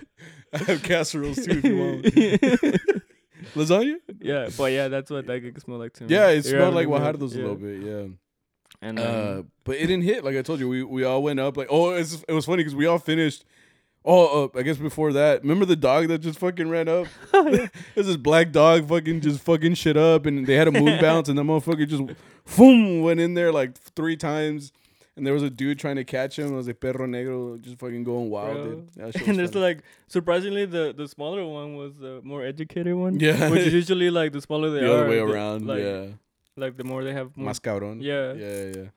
I have casseroles too if you want. Lasagna? yeah, but yeah, that's what that gig smelled like to me. Yeah, it Yeah, smelled like yeah, Guajardo's a little bit. Yeah. And Uh, um, but it didn't hit. Like I told you, we we all went up. Like oh, it's, it was funny because we all finished. Oh, uh, I guess before that, remember the dog that just fucking ran up? There's this black dog fucking just fucking shit up, and they had a moon bounce, and the motherfucker just, boom, went in there like three times. And there was a dude trying to catch him. It was like perro negro, just fucking going wild. Bro. Dude. And it's funny. like surprisingly the the smaller one was the more educated one. Yeah. which is usually like the smaller they are. the are, other way the- around. like, yeah, like the more they have. More, más cabrón. yeah, yeah, yeah.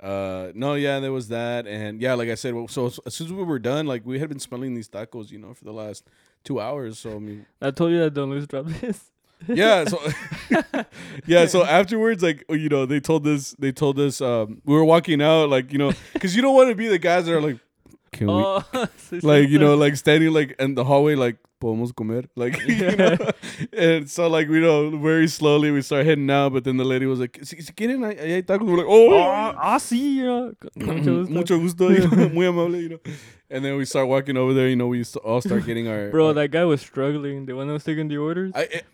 Uh, no, yeah, there was that, and yeah, like I said, well, so as soon as we were done, like we had been smelling these tacos, you know, for the last two hours. So I mean, I told you that Don Luis dropped this. yeah, so yeah, so afterwards, like you know, they told us, they told us, um, we were walking out, like you know, because you don't want to be the guys that are like, can we, oh, like you know, like standing like in the hallway, like podemos comer, like you know, and so like we know very slowly we start heading out, but then the lady was like, si, si quieren, hay tacos, we're like, oh. oh, ah, sí, you mucho gusto. Mucho gusto, you know, muy amable, you know. And then we start walking over there, you know, we all start getting our Bro, our- that guy was struggling. The one that was taking the orders. I, it,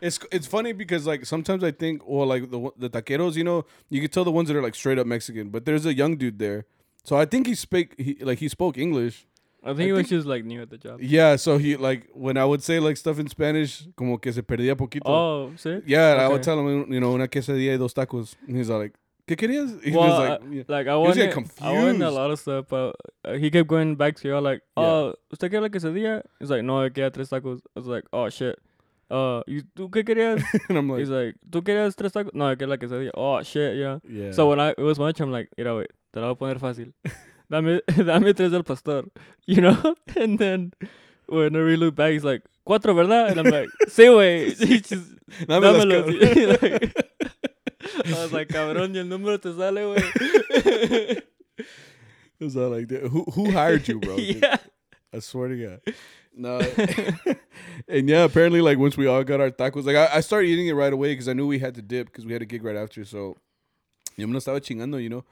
it's it's funny because like sometimes I think well like the the taqueros, you know, you can tell the ones that are like straight up Mexican, but there's a young dude there. So I think he spoke he like he spoke English. I think I he was think- just like new at the job. Yeah, so he like when I would say like stuff in Spanish, como que se perdía poquito. Oh, see? yeah, and I would tell him, you know, una quesadilla y dos tacos. And he's like, ¿Qué querías? He Well, was like, uh, yeah. Like I wanted, getting I wanted a confused. lot of stuff, but uh, he kept going back to y'all like, Yeah. oh, ¿usted quiere la quesadilla? He's like, no, I quería tres tacos. I was like, oh shit. Uh, you, ¿tú qué querías? and I'm like, He's like, ¿tú querías tres tacos? No, quería la quesadilla. Oh shit, yeah. yeah. So when I it was much, I'm like, mira, wait, te la voy a poner fácil. Dame, dame tres del pastor, you know. And then when I really look back, he's like, cuatro, ¿verdad? And I'm like, sí, güey. He just Dame las dámelos. Cabras. Like, I was like, cabrón, y el número te sale, güey. It was all like that. Who who hired you, bro? yeah. I swear to God. No. and yeah, apparently, like once we all got our tacos, like I, I started eating it right away because I knew we had to dip because we had a gig right after. So yo me lo estaba chingando, you know.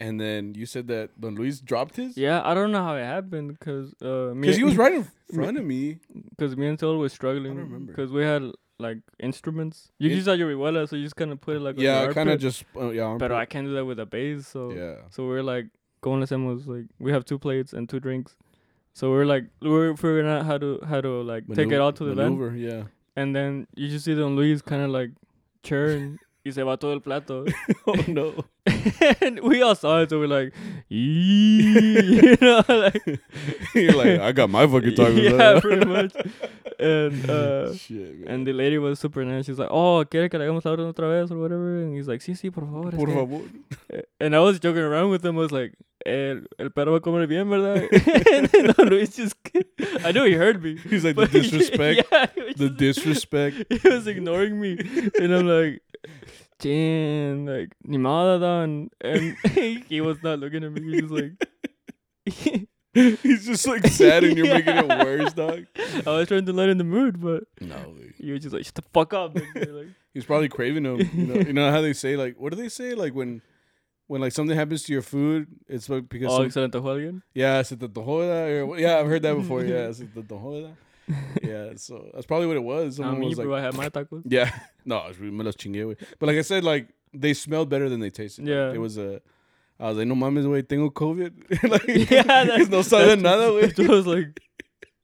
And then you said that Don Luis dropped his Yeah, I don't know how it happened because uh, me, because he was right in front of me. because me and Saul was struggling remember. because we had like instruments. You Yeah. just had your so you just kind of put it like yeah, I kind of just uh, yeah. But. I can't do that with a bass, so yeah. so we're like going to hacemos like we have two plates and two drinks. So we're like we're figuring out how to how to like take it Maneuver- out to the maneuver, Yeah. and then you just see Don Luis kind of like churn. Y se va todo el plato. oh no. and we all saw it, so we're like, you know, like You're like, I got my fucking tacos. yeah, pretty much. And uh, Shit, and the lady was super nice. She's like, oh, ¿quiere que le hagamos la orden otra vez or whatever? And he's like, sí, sí, por favor. Por favor. And I was joking around with him. I was like, el, el perro va a comer bien, ¿verdad? and then Don Luis just, I knew he heard me. He's like the disrespect. yeah, The just- disrespect. he was ignoring me. And I'm like, Chin, like, ni modo, And he was not looking at me. He was like, He's just like sad and you're making it worse, dog. I was trying to lighten the mood, but No. he was just like, shut the fuck up. like, He's probably craving them. You know, you know how they say like, what do they say like when, when like something happens to your food, it's like because oh, some- se le antojó alguien. yeah, se te antojó, yeah, I've heard that before. Yeah, se te antojó. yeah. So that's probably what it was. I Someone mean, was like, bro, I had my tacos. yeah, no, me los chingué, güey. But like I said, like they smelled better than they tasted. Like, Yeah. it was a. I was like, no mames, güey, tengo COVID. like, Yeah, that's- no saben nada, güey. I was like,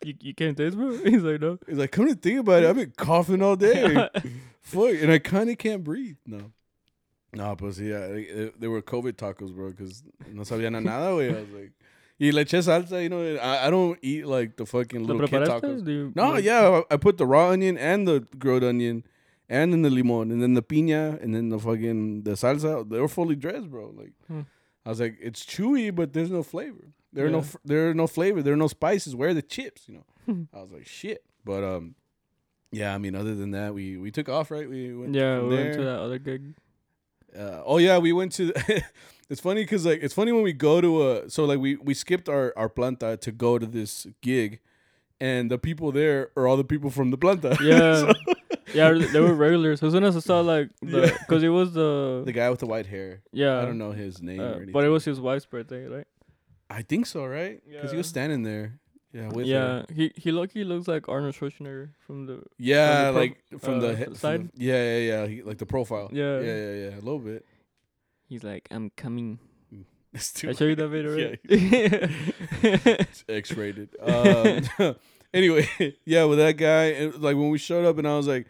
you, you can't taste, bro? He's like, no. He's like, come to think about it, I've been coughing all day. Fuck, and I kind of can't breathe. No. No, pues yeah, they, they were COVID tacos, bro, because no sabían nada, güey. I was like, y le eché salsa, you know, I, I don't eat like the fucking little kid tacos. You- No, like- yeah, I I put the raw onion and the grilled onion and then the limon and then the piña and then the fucking the salsa. They were fully dressed, bro. Like Hmm. I was like, it's chewy, but there's no flavor. There are no Yeah. f- there are no flavor. There are no spices. Where are the chips? You know. I was like, shit. But um, yeah. I mean, other than that, we we took off, right? We went Yeah, we went to that other gig. Uh, oh yeah, we went to. it's funny because like it's funny when we go to a so like we we skipped our our planta to go to this gig, and the people there are all the people from the planta. Yeah. So, Yeah, they were regulars. As soon as I saw like the, Yeah. it was the, the guy with the white hair. yeah, I don't know his name uh, or anything. but it was his wife's birthday, right? I think so, right? Because he was standing there. Yeah, with yeah, her. he he look he looks like Arnold Schwarzenegger from the Yeah, pro- like from the uh, he- from side? the- yeah, yeah, yeah. He, like the profile. Yeah. yeah, yeah, yeah. A little bit. He's like, I'm coming. It's too I showed you that video, right? It's X-rated. Um, anyway, yeah, with that guy, and like when we showed up, and I was like,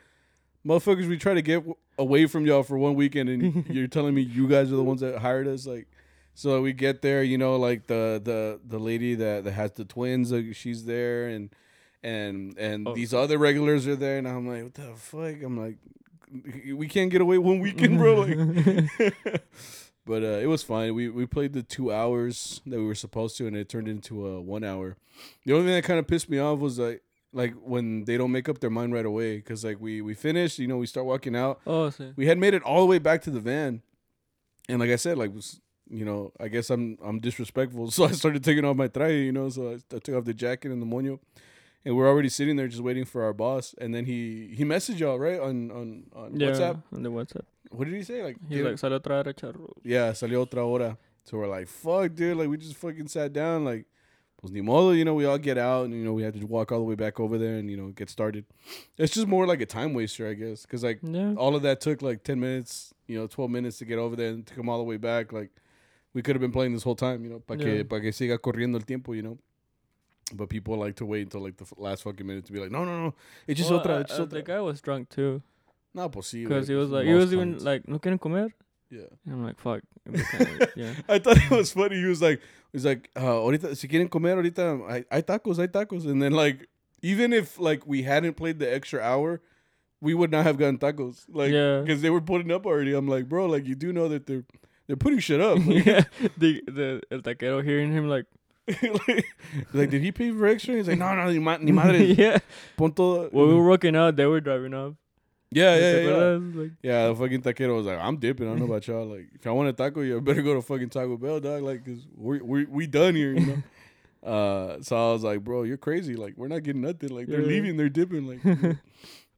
"Motherfuckers, we try to get w- away from y'all for one weekend, and you're telling me you guys are the ones that hired us." Like, so we get there, you know, like the the the lady that that has the twins, like she's there, and and and Oh. these other regulars are there, and I'm like, "What the fuck?" I'm like, "We can't get away one weekend, bro." Like. But uh, it was fine. We we played the two hours that we were supposed to, and it turned into a one hour. The only thing that kind of pissed me off was like like when they don't make up their mind right away. Cause like we we finished, you know, we start walking out. oh, sí. We had made it all the way back to the van, and like I said, like was you know, I guess I'm I'm disrespectful, so I started taking off my traje, you know, so I, I took off the jacket and the moño, and we're already sitting there just waiting for our boss, and then he he messaged y'all right on on on yeah, WhatsApp. on the WhatsApp. What did he say? Like He's like, salió otra hora charro. yeah, salió otra hora. So we're like, fuck, dude. Like, we just fucking sat down. Like, pues ni modo, you know, we all get out and, you know, we had to walk all the way back over there and, you know, get started. It's just more like a time waster, I guess. Because, like, Yeah. all of that took like 10 minutes, you know, 12 minutes to get over there and to come all the way back. Like, we could have been playing this whole time, you know, para Yeah. que, pa que siga corriendo el tiempo, you know. But people like to wait until like the f- last fucking minute to be like, no, no, no, it's just Well, otra, uh, it's uh, otra. the guy was drunk too, No, sí, because he was like, he was even like, no quieren comer. yeah. And I'm like, fuck. yeah. I thought it was funny. He was like, he's like, uh, ahorita, si quieren comer, ahorita, hay, hay tacos, hay tacos. And then like, even if like we hadn't played the extra hour, we would not have gotten tacos. Like, Yeah. because they were putting up already. I'm like, bro, like you do know that they're they're putting shit up. Like, yeah. The the el taquero hearing him like, like, like, did he pay for extra? He's like, no, no, ni, ma- ni madre. yeah. Pon todo. When we were working out, they were driving off. yeah, yeah, ¿Te yeah. Like, Yeah, the fucking taquero was like, I'm dipping. I don't know about y'all. Like, if I want a taco, you better go to fucking Taco Bell, dog. Like, cause we we we done here, you know. uh, so I was like, bro, you're crazy. Like, we're not getting nothing. Like, they're Yeah. leaving, they're dipping. Like,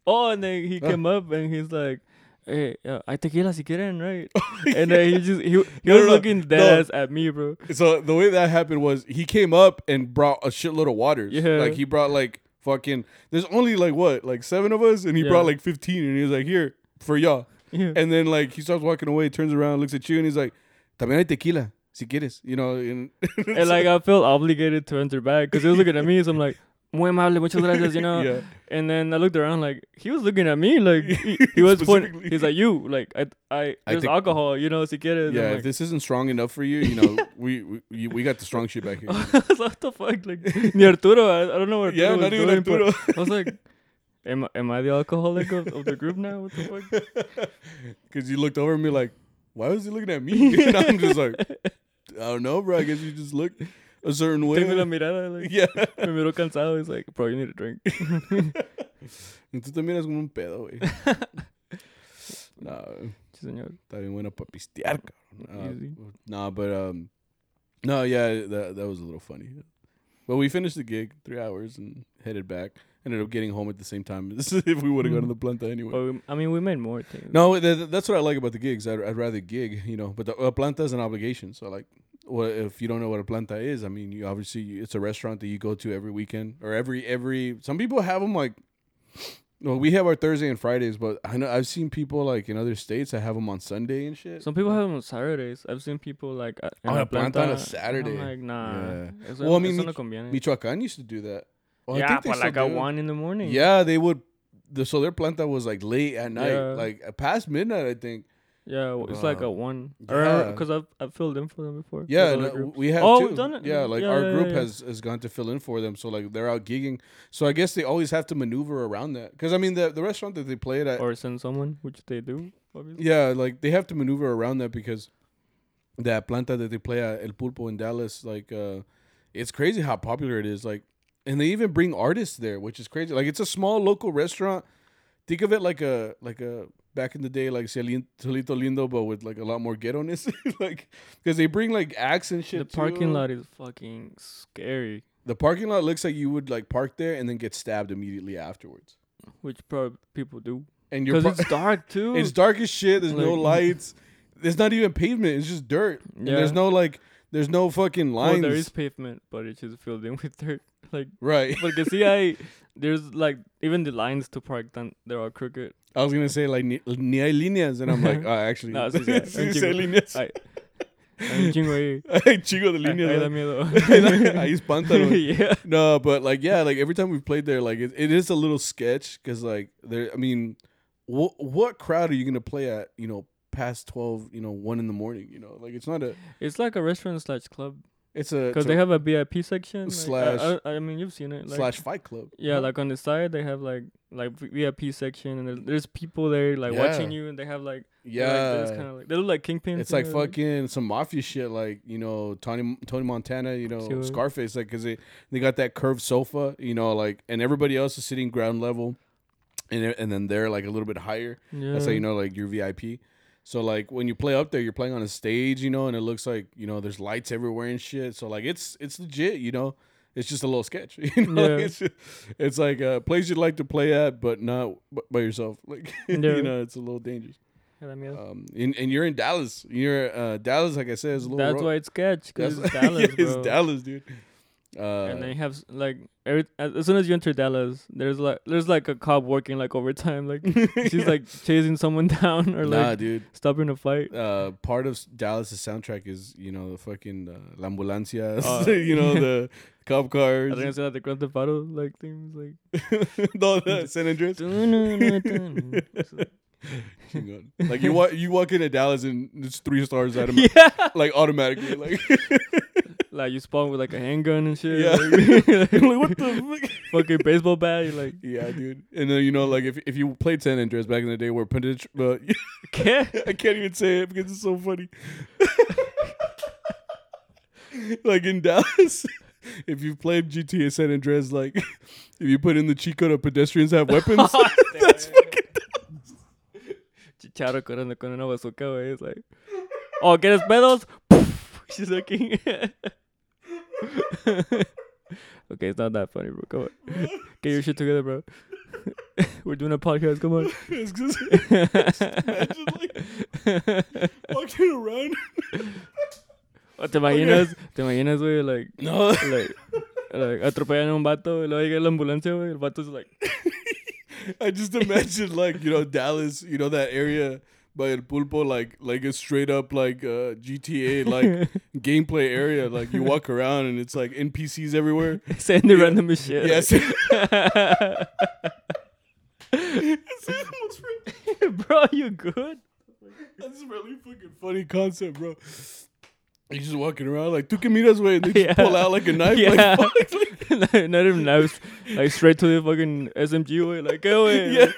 oh, and then he Huh. came up and he's like, hey, uh, hay tequila si quieren, right? and then he just, he, he No, was no, looking dead No. ass at me, bro. so the way that happened was he came up and brought a shitload of waters. Yeah. Like he brought like fucking. There's only like what, like seven of us, and he Yeah. brought like 15, and he was like, here for y'all. Yeah. And then like he starts walking away, turns around, looks at you, and he's like, también hay tequila. Si quieres, you know, and, and like I felt obligated to enter back because he was looking at me, so I'm like, muy amable, muchas gracias, you know. yeah, And then I looked around, like he was looking at me, like he, he was pointing. He's like, you, like I, I, I there's think- alcohol, you know, si quieres. yeah. I'm if this isn't strong enough for you, you know, we we we- we got the strong shit back here. I was like, what the fuck, like ni Arturo, I, I don't know what Arturo yeah, was not even doing, Arturo. I was like, am, am I the alcoholic of, of the group now? What the fuck? Because you looked over at me like, why was he looking at me? and I'm just like, I don't know, bro. I guess you just look a certain way. Tengo la mirada, like, yeah. me miró cansado. He's like, bro, you need a drink. Y tú te miras como un pedo, güey. no, Sí, señor. está bien bueno para pistear, cabrón. Uh, no, but um, no, yeah, that that was a little funny. But we finished the gig, three hours, and headed back. Ended up getting home at the same time. Is if we would have gone to the planta anyway. We, I mean, we made more things. No, th- th- that's what I like about the gigs. I'd, I'd rather gig, you know. But the uh, planta is an obligation. So like, well, if you don't know what a planta is, I mean, you obviously it's a restaurant that you go to every weekend or every every. Some people have them like. Well, we have our Thursday and Fridays, but I know I've seen people like in other states that have them on Sunday and shit. Some people have them on Saturdays. I've seen people like uh, Oh, a planta on a and I'm Saturday. like, nah. Yeah. Eso, Well, I mean, no Mich- Michoacan used to do that. Well, I yeah, but like at one in the morning. Yeah, they would. The, so their planta was like late at night, Yeah. like past midnight, I think. Yeah, w- it's like a one. Yeah. Because I've I've filled in for them before. Yeah, no, we have. Oh, too. we've done it? Yeah, like Yeah, our yeah, group yeah. has has gone to fill in for them. So like they're out gigging. So I guess they always have to maneuver around that. Because I mean the the restaurant that they play it at. or send someone, which they do. Obviously. yeah, like they have to maneuver around that because that planta that they play at El Pulpo in Dallas, like uh, it's crazy how popular it is. Like, and they even bring artists there, which is crazy. Like it's a small local restaurant. Think of it like a like a back in the day like Cielito Lindo, but with like a lot more ghetto-ness. like because they bring like acts and shit. The parking too. lot is fucking scary. The parking lot looks like you would like park there and then get stabbed immediately afterwards. Which probably people do. And you're Because par- it's dark too. it's dark as shit. There's no lights. There's not even pavement. It's just dirt. And Yeah. there's no like. There's no fucking well, there is pavement, but it's just filled in with dirt. Like, right. porque see, I there's like even the lines to park, then they're all crooked. I was gonna say like ni, ni hay líneas, and I'm like, oh, actually, No, sí, sí, sí, un sí hay chingo. líneas. Ay, hay un chingo ahí. Hay chingo de Ahí- ahí da miedo. Ahí espantan, yeah. No, but like yeah, like every time we've played there, like it, it is a little sketch because like there. I mean, what what crowd are you gonna play at? You know, past twelve, you know, one in the morning. You know, like it's not a. It's like a restaurant slash club It's a because they have a VIP section. like, Slash- I, I, I mean, you've seen it. Like, slash fight club. Yeah, like on the side they have like like VIP section and there's, there's people there like watching you and they have like yeah. it's kind of like they look like kingpins. It's like everything. fucking some mafia shit, like you know Tony Tony Montana, you know Sure. Scarface, like because they they got that curved sofa, you know, like and everybody else is sitting ground level, and and then they're like a little bit higher. Yeah. That's how you know like you're VIP. So like when you play up there, you're playing on a stage, you know, and it looks like you know there's lights everywhere and shit. So like it's it's legit, you know. It's just a little sketch, you know. Yeah. It's, it's like a place you'd like to play at, but not by yourself. Like Yeah. you know, it's a little dangerous. Yeah, da miedo. Um, and, and you're in Dallas. You're uh, Dallas, like I said, is a little. That's why it's sketch because it's Dallas, bro. it's Dallas, dude. Uh, and then you have s- like every as soon as you enter Dallas, there's like there's like a cop working like overtime, like she's like chasing someone down or nah, like dude. stopping a fight. Uh, part of Dallas' soundtrack is you know the fucking uh, la ambulancia, Uh, you know the cop cars. I think I said the Grand Theft Auto like things like. no, the San Andreas. Like you walk, you walk into Dallas and it's three stars at of yeah, like automatically, like, like you spawn with like a handgun and shit. Yeah. like, like what the fuck? fucking baseball bat. You're like, Yeah, dude. And then you know, like if if you played San Andreas back in the day, where Penetr- but "Ke?" I can't even say it because it's so funny. like in Dallas, if you played GTA San Andreas, like if you put in the cheat code of pedestrians have weapons. Chicharo corriendo con una bazooka, güey. It's like, oh, ¿quieres pedos? She's looking. okay, it's not that funny, bro. Come on. Get your shit together, bro. We're doing a podcast. Come on. It's 'cause- imagine like walking around. O te imaginas, te imaginas, güey, like, No, like, like, atropellan a un vato y luego llega la ambulancia, güey. El vato es like, I just imagine like you know Dallas, you know that area by El Pulpo, like like a straight up like uh, GTA like gameplay area. Like you walk around and it's like NPCs everywhere. saying the Yeah. random shit. Yes. bro, you good? That's a really fucking funny concept, bro. You're just walking around like, tú que miras, way, and they just Yeah. pull out like a knife. Yeah. Like, fuck. Not even knives, like straight to the fucking SMG way, like go away.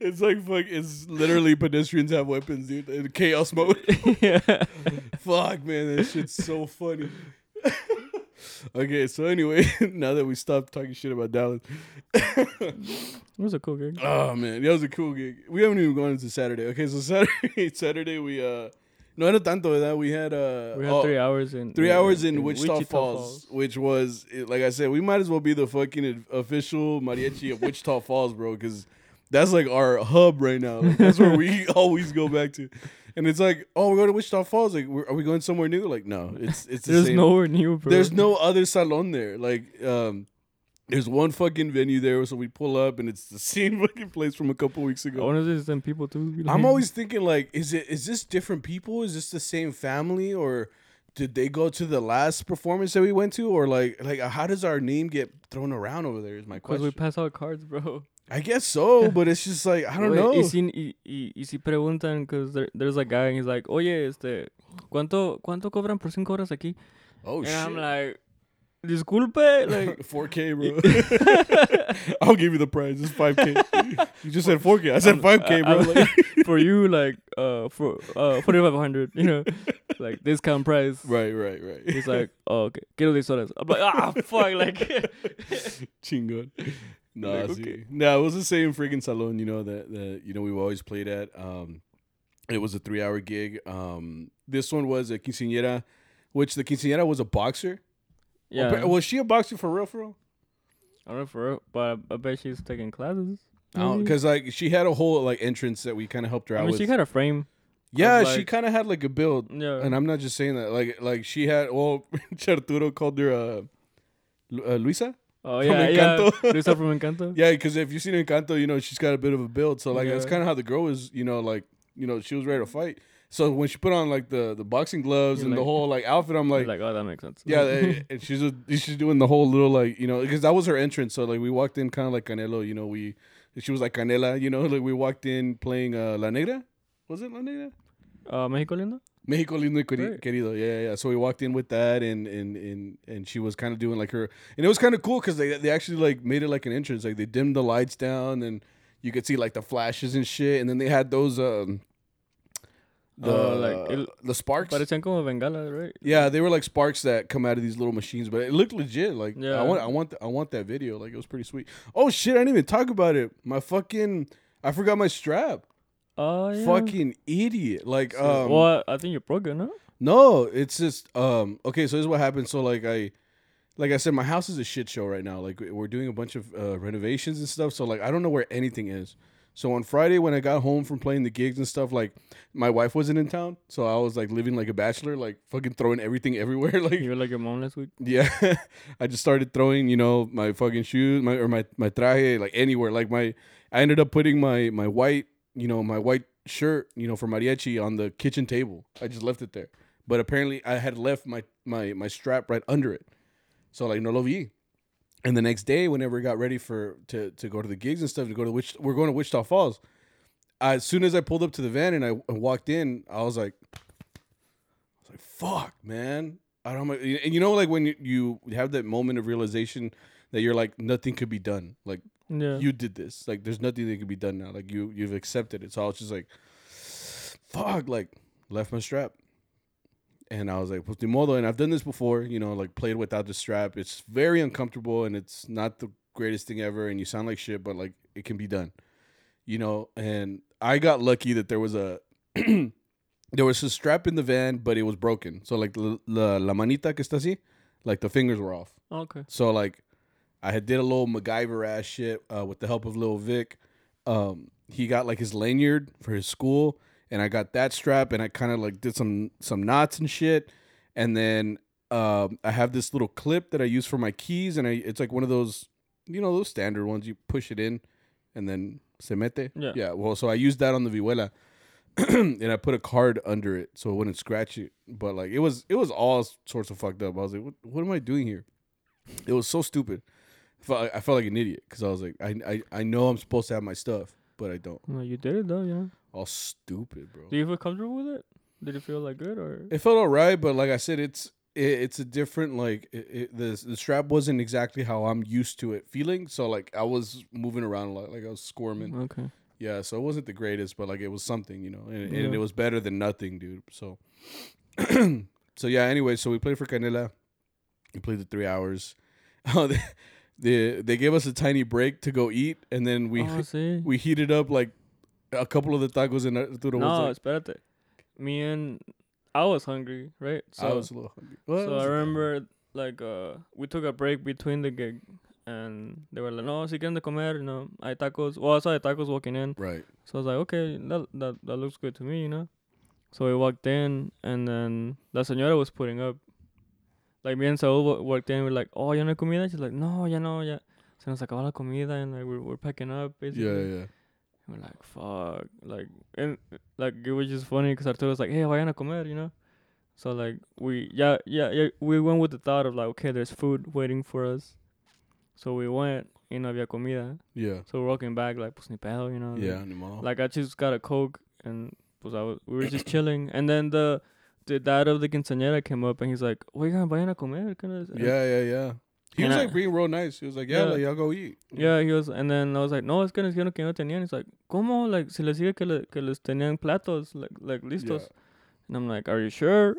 It's like fuck. It's literally pedestrians have weapons, dude. In chaos mode. yeah. fuck, man, that shit's so funny. okay, so anyway, now that we stopped talking shit about Dallas, It was a cool gig. oh man, that was a cool gig. We haven't even gone into Saturday. Okay, so Saturday, Saturday we uh No era tanto, ¿verdad? We had uh We had oh, three hours in three in- hours in, Wichita, Wichita Falls, which was like I said, we might as well be the fucking official mariachi of Wichita Falls, bro, because that's like our hub right now. Like, that's where we always go back to. And it's like, oh, we're going to Wichita Falls. Like, we're, are we going somewhere new? Like, no, it's it's the There's same. nowhere new, bro. There's no other salon there. Like, um, there's one fucking venue there, so we pull up and it's the same fucking place from a couple weeks I ago. wonder if there's them people too. be I'm always thinking like, is it is this different people? Is this the same family, or did they go to the last performance that we went to, or like like uh, how does our name get thrown around over there? Is my question. Because we pass out cards, bro. I guess so, but it's just like I don't Wait, know. Y si, y, y, y si preguntan, because there, there's a guy and he's like, oye, este, ¿cuánto, ¿cuánto cobran por cinco horas aquí? oh and shit. I'm like, disculpe, like, 4K, bro. I'll give you the price. It's 5K. you just said 4K. I said 5K, bro. Like, for you, like, uh, for uh, 4500 you know, like, discount price. right, right, right. He's like, oh, okay, quiero 10 horas. I'm like, ah, fuck, like, Chingon. No, Like, see. okay. no, it was the same freaking salon, you know, that, that you know we've always played at. Um, it was a three hour gig. Um, this one was a quinceañera, which the quinceañera was a boxer. Yeah. Or- was she a boxer for real, for real? I don't know for real, but I, I bet she's taking classes. Because like she had a whole like entrance that we kind of helped her I out mean, with. she had a frame. yeah, of, she kind of had like a build, Yeah. and I'm not just saying that. Like like she had. Well, Arturo called her uh, Lu- uh, Luisa. oh, from yeah, yeah. Encanto. Luisa from Encanto. Yeah, because if you've seen Encanto, you know she's got a bit of a build. So like that's kind of how the girl was. You know, like you know she was ready to fight. So when she put on like the the boxing gloves You're and the whole like outfit, I'm Like, like, like, oh, that makes sense. yeah, they- and she's just, she's doing the whole little like you know because that was her entrance. So like we walked in kind of like Canelo. You know, we she was like Canela. You know, like we walked in playing uh, La Negra. Was it La Negra? uh, Mexico Lindo? Mexico lindo y queri- Right. querido. Yeah, yeah, yeah. So we walked in with that, and and and and she was kind of doing like her, and it was kind of cool because they they actually like made it like an entrance. Like they dimmed the lights down, and you could see like the flashes and shit. And then they had those um, the Oh, like, it- the sparks. Parecían como bengala, right? yeah, they were like sparks that come out of these little machines, but it looked legit. Like Yeah. I want, I want, I want that video. Like it was pretty sweet. Oh shit! I didn't even talk about it. My fucking, I forgot my strap. Oh, yeah. Fucking idiot. Like So- um, well, I think you broke it, no? no, it's just um okay, so this is what happened. So like I like I said, my house is a shit show right now. Like we're doing a bunch of uh, renovations and stuff. So like I don't know where anything is. So on Friday when I got home from playing the gigs and stuff, like my wife wasn't in town, so I was like living like a bachelor, like fucking throwing everything everywhere. Like You were like your mom last week. yeah, I just started throwing, you know, my fucking shoes, my or my my traje, like anywhere. Like my, I ended up putting my my white, you know, my white shirt, you know, for mariachi on the kitchen table. I just left it there, but apparently I had left my my my strap right under it, so like no lo vi. And the next day, whenever we got ready for to to go to the gigs and stuff, to go to which we're going to Wichita Falls. As soon as I pulled up to the van and I walked in, I was like, I was like, "Fuck, man!" I don't. know. And you know, like when you, you have that moment of realization that you're like, nothing could be done. Like Yeah. you did this. Like there's nothing that can be done now. Like you you've accepted it. So I was just like, "Fuck!" Like left my strap. And I was like, pues ni modo. And I've done this before, you know, like played without the strap. It's very uncomfortable and it's not the greatest thing ever. And you sound like shit, but like it can be done, you know. And I got lucky that there was a there was a strap in the van, but it was broken. So like la, la, la manita que está así, like the fingers were off. okay. So like, I had did a little MacGyver ass shit uh, with the help of Lil Vic. Um, he got like his lanyard for his school, and I got that strap, and I kind of like did some some knots and shit, and then um, I have this little clip that I use for my keys, and I it's like one of those, you know, those standard ones. You push it in, and then se mete. Yeah. Yeah. Well, so I used that on the Vihuela. and I put a card under it so it wouldn't scratch it. But like it was, it was all sorts of fucked up. I was like, what, what am I doing here? It was so stupid. I felt, I felt like an idiot because I was like, I, I, I know I'm supposed to have my stuff, but I don't. Well, you did it though, yeah. All stupid, bro. Do you feel comfortable with it? Did it feel like good or? It felt alright, but like I said, it's it, it's a different like it, it, the the strap wasn't exactly how I'm used to it feeling. So like I was moving around a lot, like I was squirming. Okay. Yeah, so it wasn't the greatest, but like it was something, you know, and, Yeah. and it was better than nothing, dude. So, so yeah. Anyway, so we played for Canela. We played the three hours. Oh, they, they they gave us a tiny break to go eat, and then we oh, we heated up like a couple of the tacos, and Arturo no, was like, espérate. Me and I was hungry, right? So I was a little hungry. It so I remember like uh we took a break between the gig and they were like, No, si quieren de comer, you know, hay tacos well I saw the tacos walking in. Right. So I was like, Okay, that that that looks good to me, you know? So we walked in and then la señora was putting up. Like me and Saul wa- walked in, we're like, Oh, ya no hay comida? She's like, No, ya no, ya se nos acabó la comida and like we're we're packing up basically. Yeah, yeah. And we're like, fuck. Like, and like, it was just funny because Arturo was like, hey, vayan a comer, you know? So, like, we, yeah, yeah, yeah, we went with the thought of, like, okay, there's food waiting for us. So we went, y no había comida. Yeah. So we're walking back, like, pues ni pedo, you know? Yeah, modo. Like, I just got a Coke and, pues, I was, we were just chilling. And then the, the dad of the quinceañera came up and he's like, oigan, vayan a comer. ¿qué no es?" And- yeah, yeah, yeah. He And was I- like being real nice. He was like, yeah, Yeah. like, y'all go eat. Yeah, he was, and then I was like, no, es que nos dijeron que no tenían. He's like, ¿cómo? Like, si les dije que, le, que les tenían platos, like, like, listos. Yeah. And I'm like, are you sure?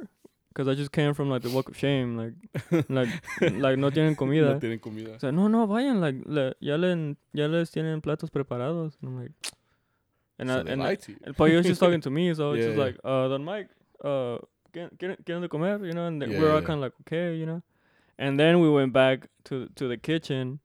Because I just came from, like, the walk of shame, like, like, like, no tienen comida. No tienen comida. O sea, no, no, vayan, like, le, ya, le, ya les tienen platos preparados. And I'm like, and, so I, they and, I, lied to you. and but he was just talking to me, so it's Yeah, just yeah. like, uh, Don Mike, uh, ¿quieren, quieren, comer? You know, and we're all kind of like, okay, you know. And then we went back to to the kitchen,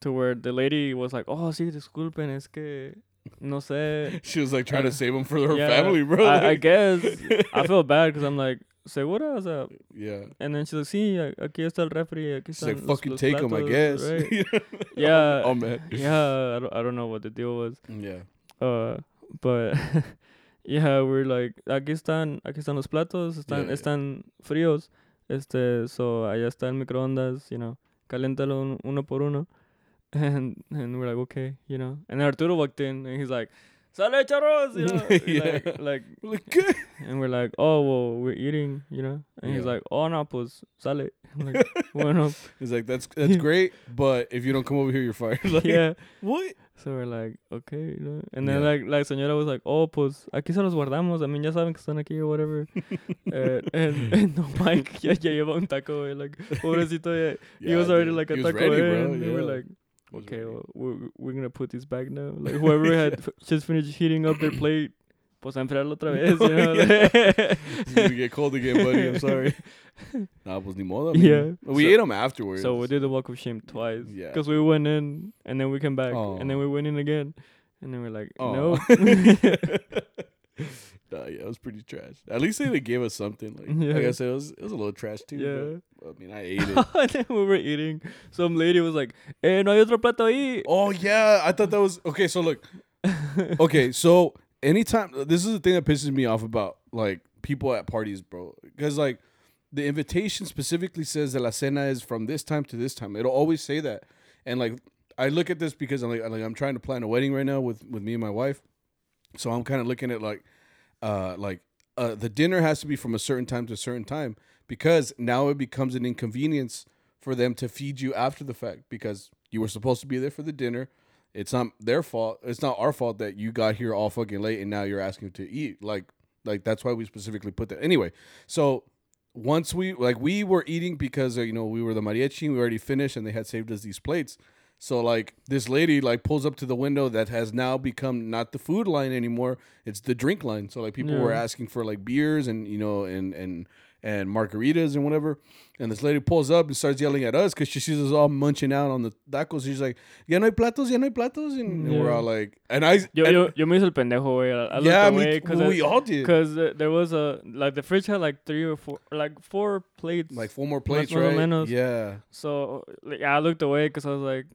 to where the lady was like, oh, sí, disculpen, es que no sé. She was like trying to save him for her yeah, family, bro. I, I guess I feel bad because I'm like, segura, o sea, Yeah. and then she's like, sí, aquí está el refri, aquí She's están like, los- fucking los take him, I guess. right? Yeah. Oh, man. yeah, I don't, I don't know what the deal was. Yeah. Uh, but yeah, we're like, aquí están, aquí están los platos, están, Yeah, yeah. están fríos. Este, so allá está el microondas, you know, caliéntalo un- uno por uno. And and we're like, okay, you know. And Arturo walked in and he's like, sale charros, you know, Yeah. like like, and we're like, oh well, we're eating, you know. And he's like, oh no, pues sale. I'm like, bueno, He's like, that's that's great, but if you don't come over here, you're fired. Like, yeah. What? So we're like, okay, you know. And then Yeah. like la señora was like, oh, pues aquí se los guardamos. I mean, ya saben que están aquí or whatever. and, and, and no, Mike ya, ya lleva un taco, güey. Like, pobrecito, ya, he was already dude. like a He taco ready, bro. And we're like, okay, well, we're, we're gonna put this back now. Like, whoever had f- just finished heating up their plate, pues a enfriarlo otra vez, you know. It's gonna get cold again, buddy. I'm sorry. Nah, pues ni modo. I mean, Yeah. We So- ate them afterwards. so we did the walk of shame twice. Yeah. Because we went in, and then we came back, and then we went in again. And then we're like, Aw. no. nah, yeah, it was pretty trash. At least they, they gave us something. Like, Yeah. like I said, it was it was a little trash too. Yeah. But, I mean, I ate it. and then we were eating. Some lady was like, "Eh, no hay otro plato ahí." oh yeah, I thought that was okay. So look, okay, so anytime this is the thing that pisses me off about like people at parties, bro, because like the invitation specifically says that la cena is from this time to this time. It'll always say that, and like I look at this because I'm like, I'm like I'm trying to plan a wedding right now with with me and my wife, so I'm kind of looking at like, uh, like uh, the dinner has to be from a certain time to a certain time because now it becomes an inconvenience for them to feed you after the fact because you were supposed to be there for the dinner. It's not their fault. It's not our fault that you got here all fucking late and now you're asking to eat. Like, like that's why we specifically put that. Anyway, so once we like we were eating because uh, you know we were the mariachi, we already finished and they had saved us these plates. So like this lady like pulls up to the window that has now become not the food line anymore. It's the drink line. So like people were asking for like beers and you know and and and margaritas and whatever. And this lady pulls up and starts yelling at us because she sees us all munching out on the tacos. She's like, "Ya no hay platos, ya no hay platos," and, and we're all like, and I, Yo, and- yo, yo me hizo el pendejo, güey. I, looked yeah, away because we all did. because uh, there was a like the fridge had like three or four like four plates. Like four more plates, right? menos. Yeah, so like, yeah, I looked away because I was like,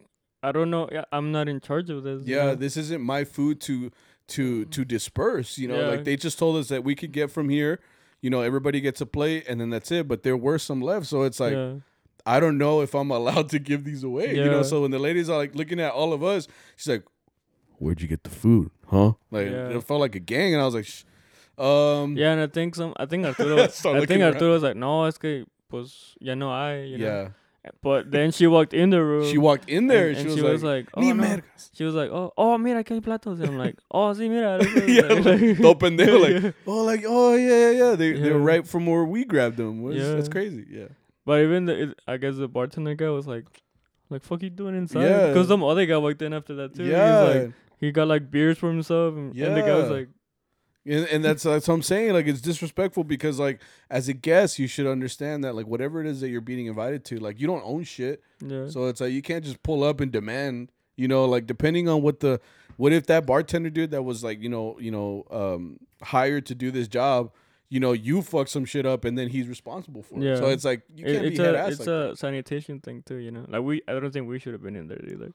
I don't know. Yeah, I'm not in charge of this. you yeah. know? This isn't my food to to to disperse. You know, Yeah. like they just told us that we could get from here. You know, everybody gets a plate and then that's it. But there were some left, so it's like yeah. I don't know if I'm allowed to give these away. You know, so when the ladies are like looking at all of us, she's like, "Where'd you get the food, huh?" Like Yeah. it felt like a gang, and I was like. "Um, Yeah, and I think some. I think Arturo. I think around. Arturo was like, no, es que pues ya no hay. You know? yeah." But then she walked in the room. She walked in there, and, and, and she, was, like, oh, "Ni no." mergas." She was like, oh, oh, mira, aquí hay platos. And I'm like, oh, sí, mira. yeah, like- todo pendejo, like, oh, like, oh, yeah, yeah, yeah. They they're right from where we grabbed them. Was, That's crazy. Yeah, But even the, it, I guess the bartender guy was like, like, fuck you doing inside? Yeah. Because some other guy walked in after that too. yeah. He's like, he got like beers for himself. And, and the guy was like, And, and that's that's what I'm saying. Like it's disrespectful because like as a guest, you should understand that like whatever it is that you're being invited to, like you don't own shit. Yeah. So it's like you can't just pull up and demand. You know, like depending on what the what if that bartender dude that was like you know you know um hired to do this job, you know you fuck some shit up and then he's responsible for it. So it's like you can't it's be head a ass it's like a sanitation thing too, you know. Like we, I don't think we should have been in there either.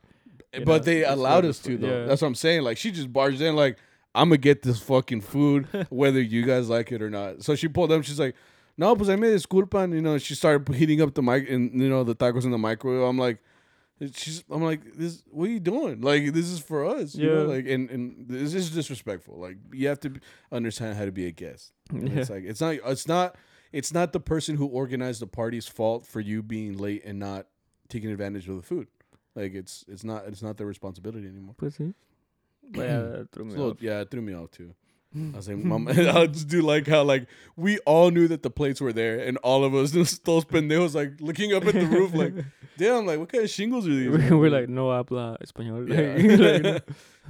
But know, they it's allowed us to though. yeah. That's what I'm saying. Like she just barged in like I'm gonna get this fucking food whether you guys like it or not. So she pulled up. She's like, "No, pues I made disculpa." And, you know, she started heating up the mic and you know the tacos in the microwave. I'm like, she's. I'm like, this. What are you doing? Like this is for us. You know, Yeah. like and and this is disrespectful. Like you have to understand how to be a guest. Yeah. It's like it's not. It's not. It's not the person who organized the party's fault for you being late and not taking advantage of the food. Like it's it's not it's not their responsibility anymore. Pussy. But yeah, that threw me a off. yeah, it threw me off too. I was like, Mom, I just do like how like we all knew that the plates were there, and all of us, just those pendejos, like looking up at the roof, like, damn, like what kind of shingles are these? We're we're like no habla español. Yeah. Like,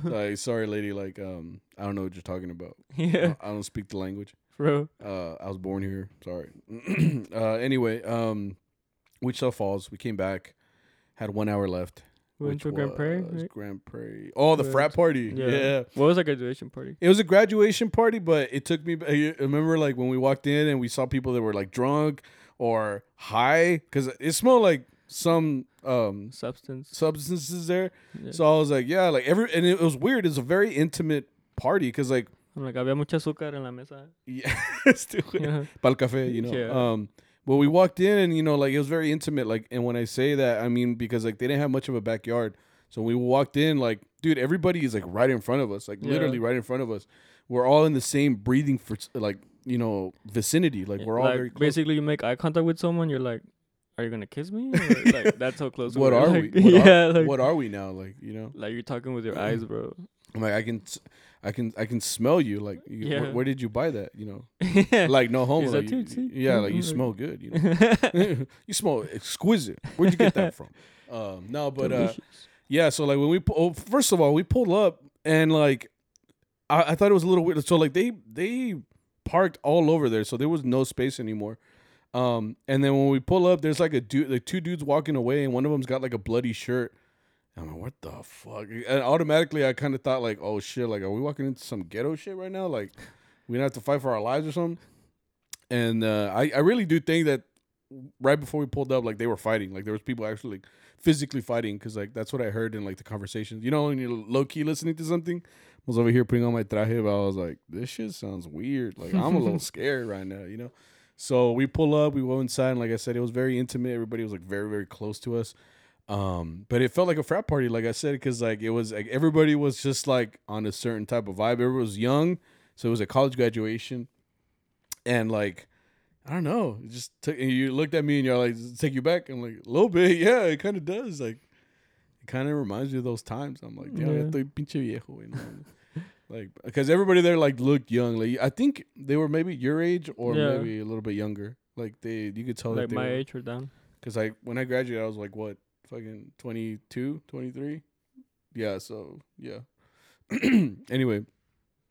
no. like, sorry, lady, like, um, I don't know what you're talking about. yeah, I, I don't speak the language. bro. Uh, I was born here. Sorry. uh, anyway, um, Wichita Falls. We came back, had one hour left. We went to Grand Prairie. Right? Grand Prairie. Oh, the frat party. Yeah. yeah. What was our graduation party? It was a graduation party, but it took me. I remember, like when we walked in and we saw people that were like drunk or high, because it smelled like some um Substance. substances there. Yeah. So I was like, yeah, like every, and it was weird. It's a very intimate party because like, I'm like había mucha azúcar en la mesa. yeah, stupid. Yeah. Pal café, you know. Yeah. Um, but we walked in and you know, like it was very intimate. Like, and when I say that, I mean because like they didn't have much of a backyard. So we walked in, like, dude, everybody is like right in front of us, like Yeah. literally right in front of us. We're all in the same breathing for like you know vicinity. Like we're all like, very close. basically you make eye contact with someone, you're like, are you gonna kiss me? Or, like that's how close. What are like, we? What yeah, are, like, what are we now? Like you know, like you're talking with your eyes, bro. I'm like I can, s- I can, I can smell you. Like, you, where, Yeah. where did you buy that? You know, like no homo. Like, you- yeah, like you Mhm. smell good. You know, you smell exquisite. Where'd you get that from? Um, no, but uh, Yeah, so like when we oh, first of all we pulled up and like I, I thought it was a little weird. So like they they parked all over there, so there was no space anymore. Um, and then when we pull up, there's like a dude, like two dudes walking away, and one of them's got like a bloody shirt. I'm like, what the fuck? And automatically, I kind of thought like, oh shit, like are we walking into some ghetto shit right now? Like we gonna have to fight for our lives or something? And uh, I I really do think that right before we pulled up, like they were fighting, like there was people actually like physically fighting because like that's what I heard in like the conversations. You know, when you're low key listening to something, I was over here putting on my traje, but I was like, this shit sounds weird. Like I'm a little scared right now, you know. So we pull up, we go inside, and like I said, it was very intimate. Everybody was like very very close to us. Um, but it felt like a frat party, like I said, because like it was like everybody was just like on a certain type of vibe. Everybody was young, so it was a college graduation, and like I don't know, it just took. And you looked at me and you're like, "Does it take you back?" I'm like, a little bit, yeah, it kind of does. Like, it kind of reminds me of those times. I'm like, yeah, estoy pinche viejo, no mames." like because everybody there like looked young. Like I think they were maybe your age or Yeah. maybe a little bit younger. Like they, you could tell like my were, age or down. Cause like when I graduated, I was like what, fucking 22, 23? Yeah. So yeah. anyway,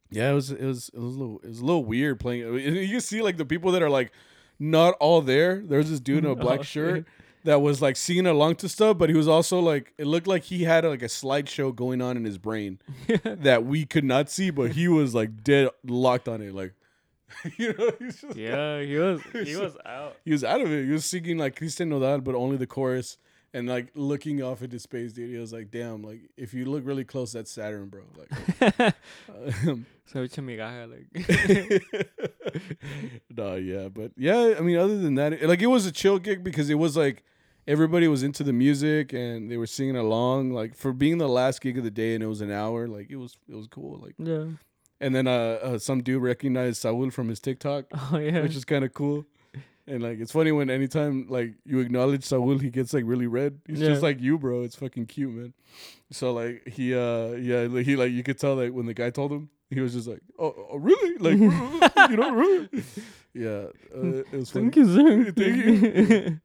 yeah, it was it was it was a little it was a little weird playing. You see like the people that are like not all there. There's this dude in a black Oh, shirt that was like singing along to stuff, but he was also like it looked like he had like a slideshow going on in his brain that we could not see, but he was like dead locked on it. Like you know, he's just, yeah, he was he was out. he was out of it. He was singing like Christian Nodal, but only the chorus. And like looking off into space, dude, he was like, "Damn! Like if you look really close, that's Saturn, bro." Like, um, So echa migaja, like no, yeah, but yeah, I mean, other than that, it- like it was a chill gig because it was like everybody was into the music and they were singing along. Like for being the last gig of the day and it was an hour, like it was it was cool. Like, yeah. and then uh, uh some dude recognized Saul from his TikTok, Oh yeah. which is kind of cool. And like it's funny when anytime like you acknowledge Saul, he gets like really red. He's just like you, bro. It's fucking cute, man. So like he uh yeah like, he like you could tell like when the guy told him he was just like oh, oh really like you know really yeah uh, it was funny. Thank you, sir. Thank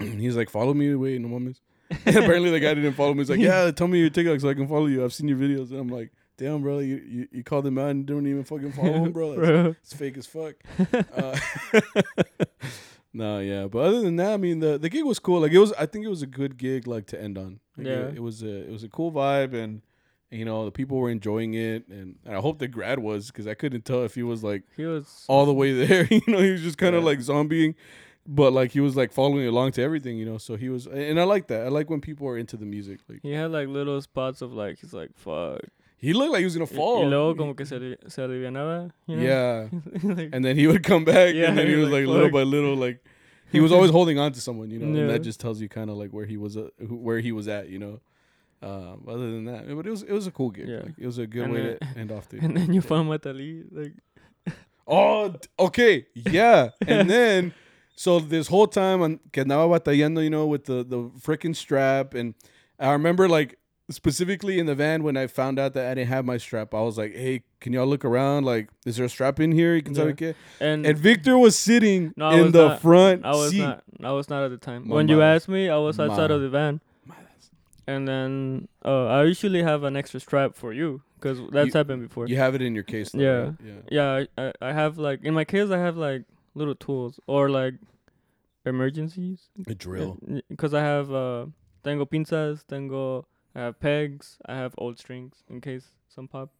you. He's like follow me wait no mames. Apparently the guy didn't follow me. He's like yeah tell me your TikTok so I can follow you. I've seen your videos and I'm like damn, bro, you, you, you called him out and didn't even fucking follow him, bro. Bro. it's fake as fuck. uh, no, yeah, but other than that, I mean, the the gig was cool. Like it was, I think it was a good gig, like to end on. Like, Yeah. it, it was a it was a cool vibe, and you know the people were enjoying it, and, and I hope the grad was because I couldn't tell if he was like He was all the way there. you know, he was just kind of Yeah. like zombieing, but like he was like following along to everything. You know, so he was, and I like that. I like when people are into the music. Like He had like little spots of like he's like fuck. He looked like he was gonna fall. Y luego como que se, se alivianaba. You know? Yeah, like, and then he would come back, Yeah, and then he was like like, little by little, like he was always holding on to someone. You know, and that just tells you kind of like where he was, uh, who- where he was at. You know. Um, other than that, but it was it was a cool gig. Yeah. Like, it was a good And way then- to end off the. and then you found Matali like Oh, okay, yeah. And then, so this whole time, on que andaba batallando, you know, with the the freaking strap, and I remember like specifically in the van when I found out that I didn't have my strap, I was like, "Hey, can y'all look around? Like, is there a strap in here? You can tell me." qué?" and, And Victor was sitting No, in was the not. front I was seat. not I was not at the time. when you asked me, I was outside Ma- of the van. And then uh, I usually have an extra strap for you because that's You- happened before. You have it in your case, though, Yeah. right? yeah. Yeah, I, I, I have like in my case I have like little tools or like emergencies A drill. because I have uh tengo pinzas, tengo I have pegs, I have old strings in case some pop,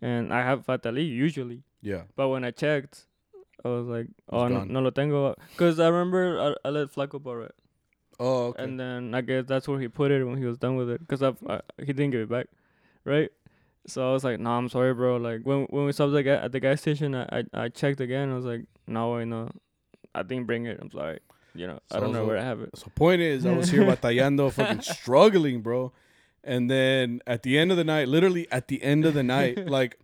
and I have fatali usually. Yeah. But when I checked, I was like, oh no, no lo tengo, because I remember I, I let Flaco borrow it, Oh, okay. and then I guess that's where he put it when he was done with it, because I he didn't give it back, right? So I was like, no, I'm sorry, bro. Like when when we stopped the at the gas station, I, I I checked again. I was like, no, I know, I didn't bring it. I'm sorry. You know, I don't know so- where I have it. So the point is, I was here batallando, fucking struggling, bro. And then at the end of the night, literally at the end of the night, like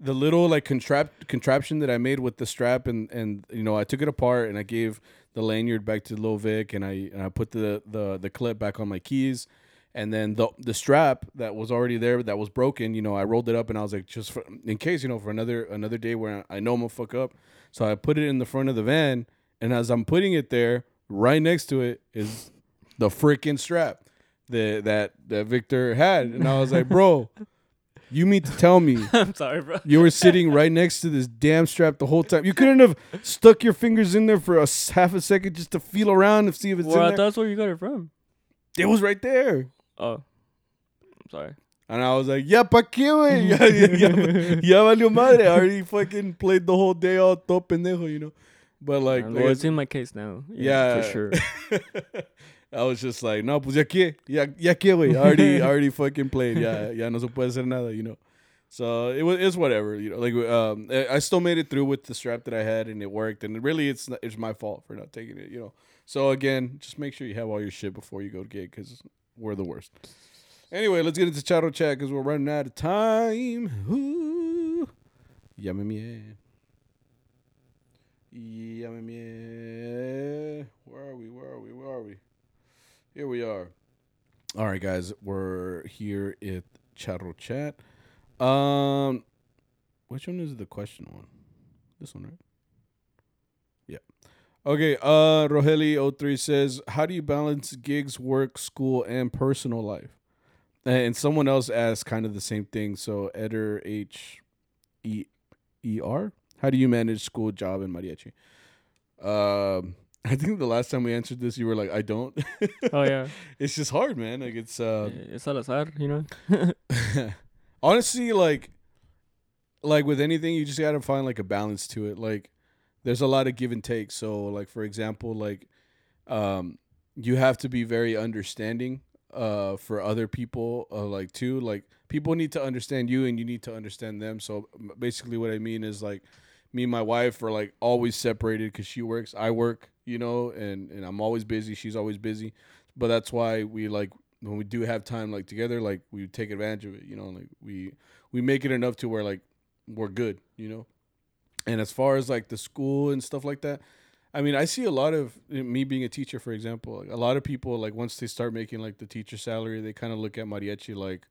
the little like contrap contraption that I made with the strap and and you know I took it apart and I gave the lanyard back to Lil Vic and I and I put the the the clip back on my keys. And then the the strap that was already there that was broken, you know, I rolled it up and I was like, just for, in case, you know, for another another day where I know I'm gonna fuck up. So I put it in the front of the van, and as I'm putting it there, right next to it is the freaking strap that that that Victor had, and I was like, bro, you mean to tell me I'm sorry, bro. you were sitting right next to this damn strap the whole time? You couldn't have stuck your fingers in there for a half a second just to feel around and see if it's Well, I in thought there. that's where you got it from. It was right there. Oh, I'm sorry. And I was like, yeah, pa qué, güey? Ya, ya, ya, valió madre. I already fucking played the whole day all todo pendejo, you know? But like, Uh, like it's in my case now. Yeah. for sure. I was just like, no, pues ya qué, ya, ya qué, güey. Already, already fucking played. Ya, ya no se puede hacer nada, you know. So it was, it's whatever, you know. Like, um, I still made it through with the strap that I had, and it worked. And really, it's not, it's my fault for not taking it, you know. So again, just make sure you have all your shit before you go to gig, because we're the worst. Anyway, let's get into Chato Chat because we're running out of time. Ooh. Llámeme. Llámeme. Where are we? Where are we? Where are we? Here we are. All right, guys, we're here at Chato Chat. Um, which one is the question one? This one, right? Yeah. Okay. Uh, Roheli03 says, "How do you balance gigs, work, school, and personal life?" And someone else asked kind of the same thing. So Eder H E E R. How do you manage school, job, and mariachi? Um, I think the last time we answered this, you were like, "I don't." oh yeah, it's just hard, man. Like it's uh, it's al you know. honestly, like, like with anything, you just gotta find like a balance to it. Like, there's a lot of give and take. So, like for example, like, um, you have to be very understanding uh for other people uh, like too like people need to understand you and you need to understand them so basically what i mean is like me and my wife are like always separated because she works i work you know and and i'm always busy she's always busy but that's why we like when we do have time like together like we take advantage of it you know like we we make it enough to where like we're good you know and as far as like the school and stuff like that I mean, I see a lot of eh, me being a teacher, for example. Like, a lot of people, like once they start making like the teacher salary, they kind of look at mariachi like,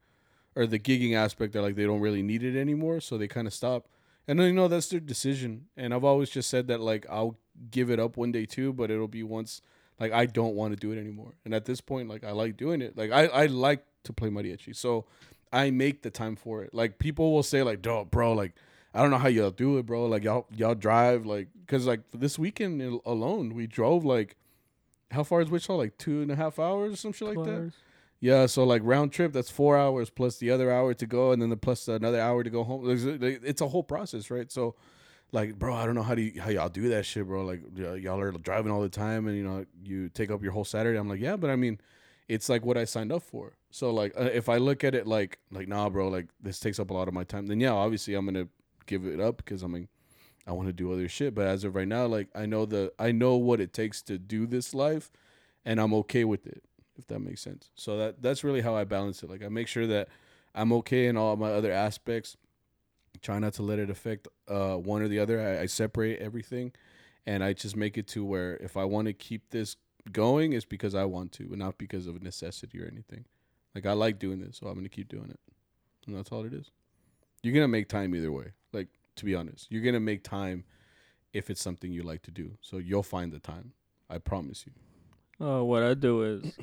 or the gigging aspect. They're like they don't really need it anymore, so they kind of stop. And you know that's their decision. And I've always just said that like I'll give it up one day too, but it'll be once like I don't want to do it anymore. And at this point, like I like doing it. Like I I like to play mariachi, so I make the time for it. Like people will say like, "Duh, bro, like I don't know how y'all do it, bro. Like y'all y'all drive like because like this weekend alone we drove like how far is Wichita? Like two and a half hours or some shit like Two that. Yeah, so like round trip, that's four hours plus the other hour to go, and then the plus another hour to go home. It's a whole process, right? So, like, bro, I don't know how do you, how y'all do that shit, bro. Like, y'all are driving all the time, and you know, you take up your whole Saturday. I'm like, yeah, but I mean, it's like what I signed up for. So, like, uh, if I look at it like, like, nah, bro, like this takes up a lot of my time, then yeah, obviously I'm gonna give it up because I mean, I want to do other shit. But as of right now, like, I know the I know what it takes to do this life, and I'm okay with it if that makes sense. So that that's really how I balance it. Like I make sure that I'm okay in all my other aspects. Try not to let it affect uh, one or the other. I, I separate everything, and I just make it to where if I want to keep this going, it's because I want to, and not because of necessity or anything. Like I like doing this, so I'm gonna keep doing it, and that's all it is. You're gonna make time either way. Like to be honest, you're gonna make time if it's something you like to do. So you'll find the time. I promise you. Uh, what I do is,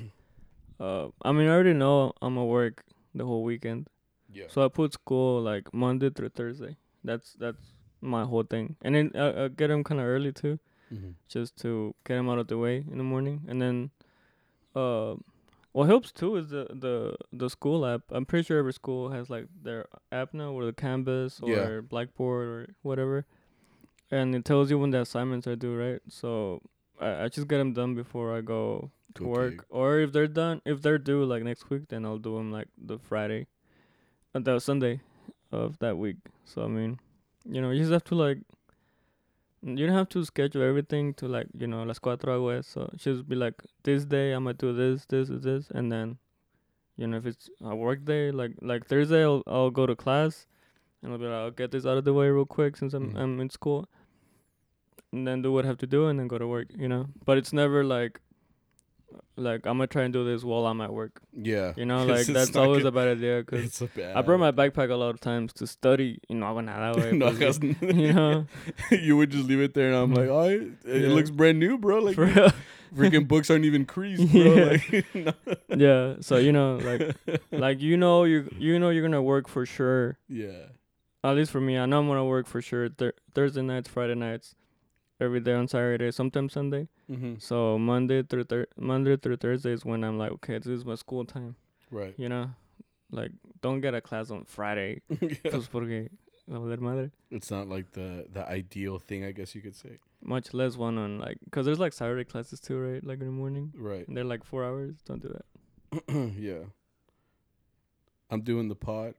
uh, I mean, I already know I'm gonna work the whole weekend, Yeah. so I put school like Monday through Thursday. That's that's my whole thing, and then I, I get them kind of early too, mm-hmm. just to get them out of the way in the morning, and then, uh, what helps too is the the the school app. I'm pretty sure every school has like their app now, or the Canvas or Yeah. Blackboard or whatever, and it tells you when the assignments are due, right? So I, I just get them done before I go to work. Or if they're done, if they're due like next week, then I'll do them like the Friday, uh, the Sunday of that week. So I mean, you know, you just have to like, you don't have to schedule everything to like, you know, las cuatro hago eso. Just be like, this day I'm gonna do this, this, this, and then, you know, if it's a work day, like like Thursday, I'll I'll go to class, and I'll be like, I'll get this out of the way real quick since I'm Mhm. I'm in school, and then do what I have to do, and then go to work. You know, but it's never like. Like I'm gonna try and do this while I'm at work. Yeah. You know, like that's always good. a bad idea because It's a bad. I brought my backpack a lot of times to study. You know, hago nada, güey. no, pues, hagas- you know, you would just leave it there, and I'm like, oh, it, it Yeah. looks brand new, bro. Like freaking books aren't even creased, bro. Yeah. Like, no. yeah. So you know, like, like you know, you you know, you're gonna work for sure. yeah, At least for me, I know I'm gonna work for sure. Thur- Thursday nights, Friday nights, every day on Saturday, sometimes Sunday. Mm-hmm. So Monday through thir- Monday through Thursday is when I'm like, okay, this is my school time. right. You know, like don't get a class on Friday. Yeah. Porque va a valer. It's not like the the ideal thing, I guess you could say. Much less one on like, cause there's like Saturday classes too, right? Like in the morning. Right. And they're like four hours. Don't do that. yeah. I'm doing the pod.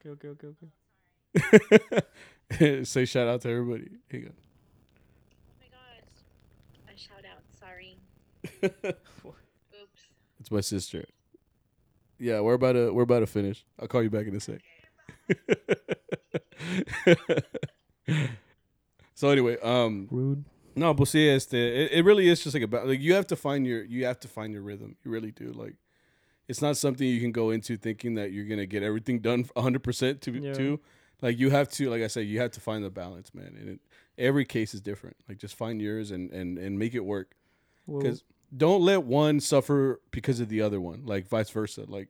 Okay, okay, okay, okay. Say shout out to everybody. Hang on. My gosh. A shout out. Sorry. Oops. It's my sister. Yeah, we're about to we're about to finish. I'll call you back in a sec. so anyway, um, Rude. no, but see, este, it, it really is just like about like you have to find your you have to find your rhythm. You really do. Like, it's not something you can go into thinking that you're gonna get everything done 100 percent to Yeah. to. Like you have to, like I said, you have to find the balance, man. And it, every case is different. Like just find yours and and and make it work. Because don't let one suffer because of the other one, like vice versa. Like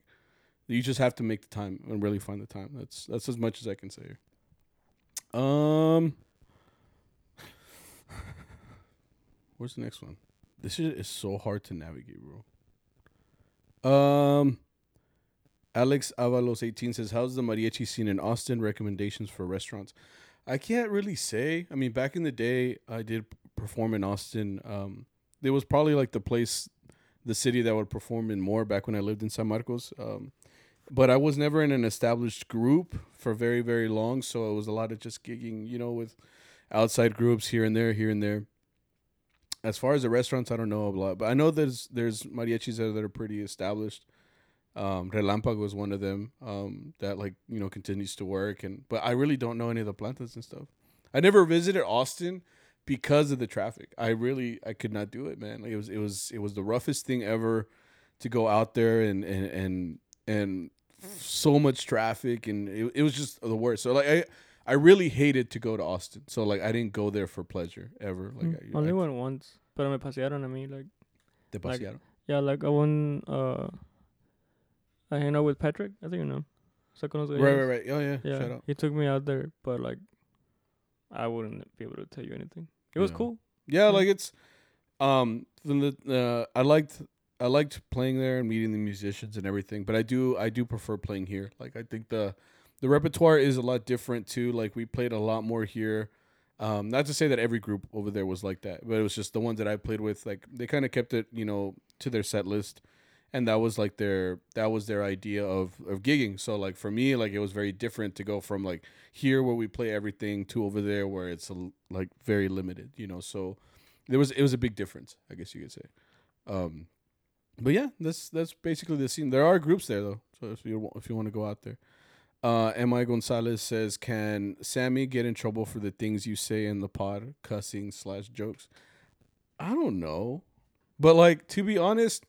you just have to make the time and really find the time. That's that's as much as I can say. Um, where's the next one? This shit is so hard to navigate, bro. Um, Alex Avalos eighteen says, "How's the mariachi scene in Austin? Recommendations for restaurants." I can't really say. I mean, back in the day, I did perform in Austin. Um, it was probably like the place, the city that would perform in more back when I lived in San Marcos. Um, but I was never in an established group for very, very long. So it was a lot of just gigging, you know, with outside groups here and there, here and there. As far as the restaurants, I don't know a lot, but I know there's there's mariachis that are pretty established. Um, Relampago was one of them um, that like you know continues to work, and but I really don't know any of the plantas and stuff. I never visited Austin because of the traffic. I really I could not do it, man. Like it was it was it was the roughest thing ever to go out there and and and and so much traffic and it, it was just the worst. So like I I really hated to go to Austin. So like I didn't go there for pleasure ever. Like mm, I, only I, went once, pero me pasearon a mí like Te like- pasearon. yeah, like I went uh I hang out with Patrick. I think you know. So conozco Right, right, right. Oh yeah. Yeah, Shout out. he took me out there, but like, I wouldn't be able to tell you anything. It was Yeah. cool. Yeah, Yeah. like it's um from the uh I liked I liked playing there and meeting the musicians and everything, but I do I do prefer playing here. Like I think the the repertoire is a lot different too. Like we played a lot more here. Um not to say that every group over there was like that, but it was just the ones that I played with like they kind of kept it, you know, to their set list. And that was like their that was their idea of of gigging. So like for me like it was very different to go from like here where we play everything to over there where it's a, like very limited, you know. So there was it was a big difference, I guess you could say. Um, but yeah, that's that's basically the scene. There are groups there though, so if you if you want to go out there. Uh, Mi Gonzalez says, "Can Sammy get in trouble for the things you say in the pod, cussing slash jokes?" I don't know, but like to be honest,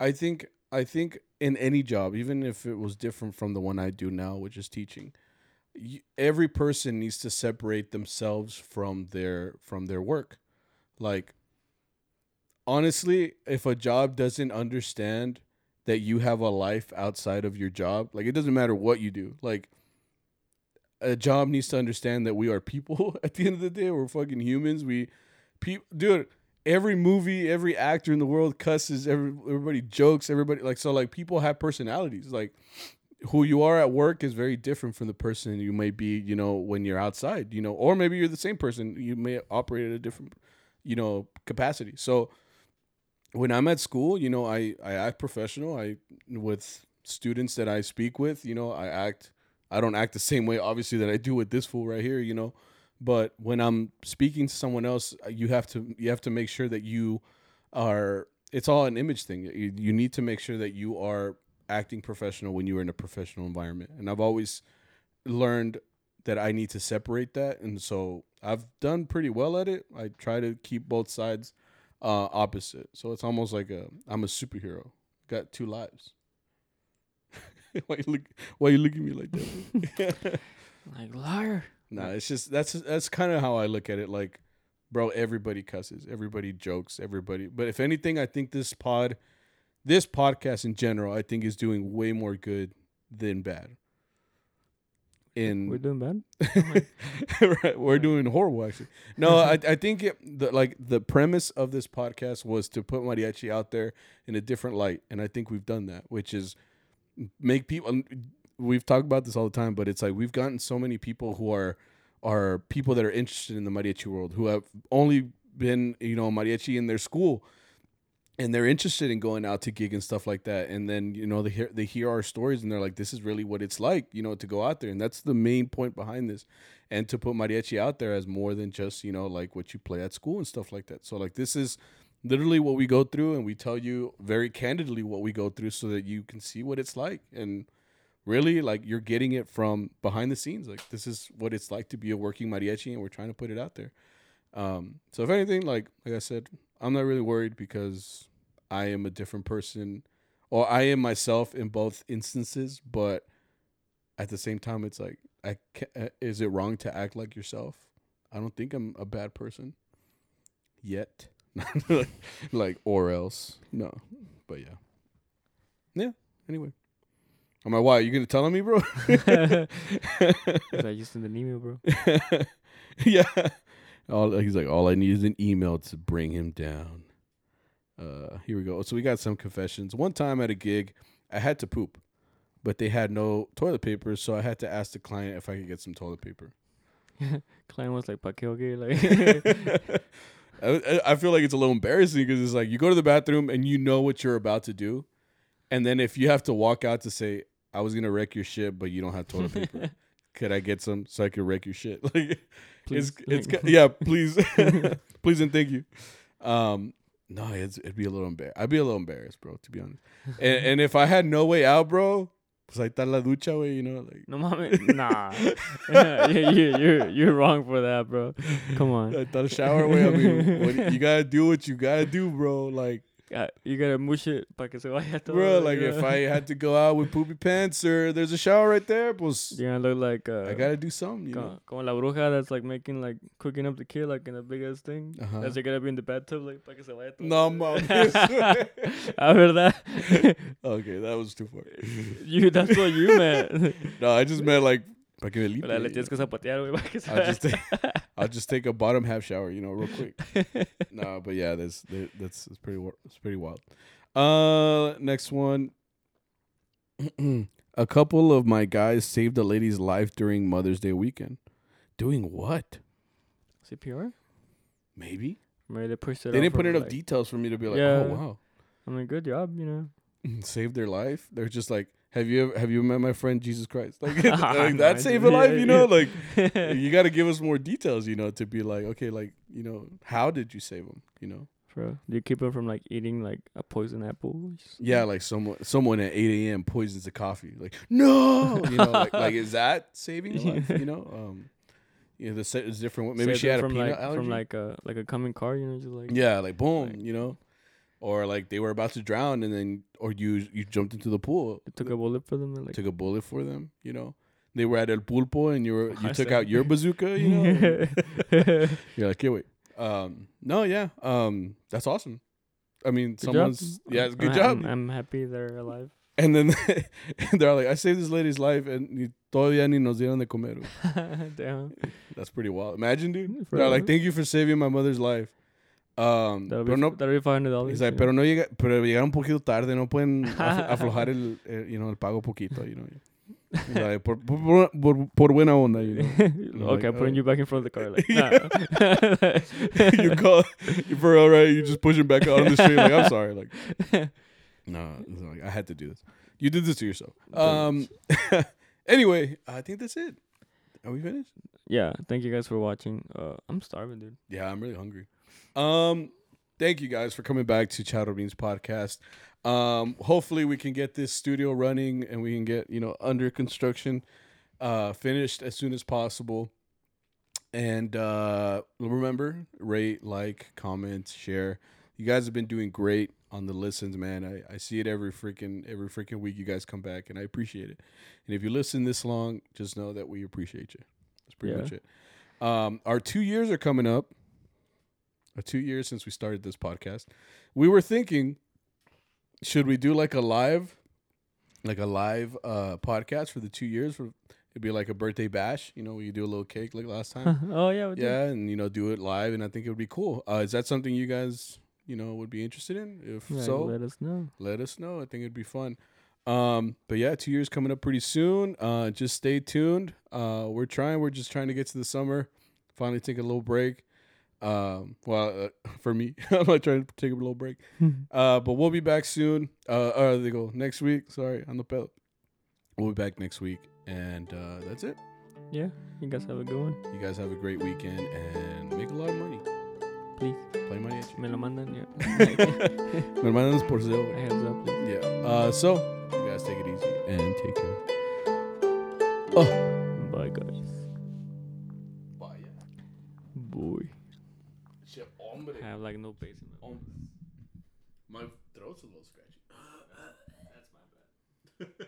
I think I think in any job, even if it was different from the one I do now, which is teaching, y- every person needs to separate themselves from their from their work. Like honestly if a job doesn't understand that you have a life outside of your job like it doesn't matter what you do like a job needs to understand that we are people. At the end of the day we're fucking humans. We pe- dude every movie every actor in the world cusses every, everybody jokes everybody like so like people have personalities like who you are at work is very different from the person you may be, you know, when you're outside, you know, or maybe you're the same person. You may operate at a different, you know, capacity. So when I'm at school, you know, I, I act professional. I, with students that I speak with, you know, I act, I don't act the same way, obviously, that I do with this fool right here, you know, but when I'm speaking to someone else, you have to, you have to make sure that you are, it's all an image thing. You, you need to make sure that you are acting professional when you are in a professional environment. And I've always learned that I need to separate that. And so I've done pretty well at it. I try to keep both sides uh, opposite. So it's almost like a I'm a superhero. Got two lives. why you look why you look at me like that? Like liar. Nah, it's just that's that's kind of how I look at it. Like, bro, everybody cusses, everybody jokes, everybody. But if anything, I think this pod, this podcast in general, I think is doing way more good than bad. In We're doing bad. Oh right, we're doing horrible actually. No, I I think it, the like the premise of this podcast was to put mariachi out there in a different light, and I think we've done that, which is make people. We've talked about this all the time, but it's like we've gotten so many people who are are people that are interested in the mariachi world who have only been you know mariachi in their school and they're interested in going out to gig and stuff like that. And then you know they hear they hear our stories and they're like this is really what it's like you know to go out there. And that's the main point behind this and to put mariachi out there as more than just you know like what you play at school and stuff like that. So like this is literally what we go through and we tell you very candidly what we go through so that you can see what it's like. And really like you're getting it from behind the scenes like this is what it's like to be a working mariachi and we're trying to put it out there. Um so if anything like like i said i'm not really worried because i am a different person or i am myself in both instances but at the same time it's like i ca- uh, is it wrong to act like yourself? I don't think i'm a bad person yet. Like or else no but yeah. Yeah anyway I'm like, why? Are You gonna tell on me, bro? Is I just in the email, bro? yeah. All he's like, all I need is an email to bring him down. Uh, here we go. So we got some confessions. One time at a gig, I had to poop, but they had no toilet paper, so I had to ask the client if I could get some toilet paper. Client was like, "Pa qué, okay?" Like, I- I feel like it's a little embarrassing because it's like you go to the bathroom and you know what you're about to do, and then if you have to walk out to say, "I was gonna wreck your shit," but you don't have toilet paper, could I get some so I could wreck your shit? Like, Please, it's it's yeah, please, please and thank you. Um, no, it's, it'd be a little embar. I'd be a little embarrassed, bro. To be honest, and, and if I had no way out, bro, pues ahí está la ducha, way, you know, like. no mames, nah. yeah, you you're you're wrong for that, bro. Come on. I thought shower way. I mean, what, you gotta do what you gotta do, bro. Like, You gotta mush it para que se vaya. Bro, like if? I had to go out with poopy pants or there's a shower right there, pues You're gonna look like uh, I gotta do something, you know. como, como la bruja that's like making like cooking up the kid like in a big ass thing. Uh-huh. That's gonna be in the bathtub like para que se vaya. No mames. ah, verdad? okay, that was too far. you, that's what you meant. No, I just meant like para que me limpie, le tienes que zapatear, güey, para que se I'll just take, I'll just take a bottom half shower, you know, real quick. no, but yeah, that's that's that's pretty it's pretty wild. Uh, next one. a couple of my guys saved a lady's life during Mother's Day weekend. Doing what? CPR? Maybe Maybe they pushed it they didn't put enough like, details for me to be like, Yeah. oh wow, I mean, good job, you know. saved their life. They're just like, have you ever, have you met my friend Jesus Christ? Like, like that saved a life, you know? Like you got to give us more details, you know, to be like, okay, like you know, how did you save him? You know. Bro, do you keep him from like eating like a poison apple? Yeah, like someone someone at eight a.m. poisons the coffee. Like no, you know, like, like is that saving a life? You know, um, you know, the set is different. Maybe Saved she had a from peanut like allergy. from like a like a coming car, you know, just like yeah, like boom, like- you know, or like they were about to drown and then or you you jumped into the pool, it took a bullet for them. Like took a bullet for them. You know, they were at El Pulpo and you were you I took see. out your bazooka. You know, you're like, yeah, wait. Um, no, yeah, um, that's awesome. I mean, Good job. someone's yeah, it's good I- job. I'm, I'm happy they're alive. And then they're like, I saved this lady's life and todavía ni nos dieron de comer. Damn. That's pretty wild. Imagine, dude. For They're like, thank you for saving my mother's life. Um, That'll pero be, no, that'll be five hundred dollars. he's like, pero no llega, pero llegaron un poquito tarde, no pueden af- aflojar el, el, you know, el pago poquito, you know. Like, por, por, por, por buena onda, you know. okay, like, putting oh. you back in front of the car. Like, nah. you call, for all right, you just push him back out on the street. Like, I'm sorry. Like, no, like, I had to do this. You did this to yourself. Um, anyway, I think that's it. Are we finished? yeah, thank you guys for watching. Uh, I'm starving, dude. Yeah, I'm really hungry. Um, thank you guys for coming back to Chowder Beans podcast. Um, hopefully we can get this studio running and we can get you know under construction, uh, finished as soon as possible. And uh, remember, rate, like, comment, share. You guys have been doing great on the listens, man. I, I see it every freaking every freaking week. You guys come back, and I appreciate it. And if you listen this long, just know that we appreciate you. That's pretty Yeah. much it. Um, our two years are coming up. Our two years since we started this podcast. We were thinking, should we do like a live, like a live uh podcast for the two years? For it'd be like a birthday bash. You know, we do a little cake like last time. oh yeah, yeah, and you know, do it live, and I think it would be cool. Uh, is that something you guys, you know, would be interested in? If Yeah, so, let us know. let us know. I think it'd be fun. Um, but yeah, two years coming up pretty soon. Uh, just stay tuned. Uh, we're trying. We're just trying to get to the summer. Finally, take a little break. Um, well, uh, for me, I'm not trying to take a little break. Uh, but we'll be back soon. Uh, uh they go next week. Sorry, on the pedal. We'll be back next week, and uh, that's it. yeah, you guys have a good one. You guys have a great weekend and make a lot of money. Please. Play money at you. Me lo mandan, yeah. Me mandas por Zelle. Hands up, please. Yeah. Uh, so you guys take it easy and take care. Oh. Bye, guys. Bye. Boy. Hombre. I have like no pace in my Hombre. My throat's a little scratchy. That's my bad.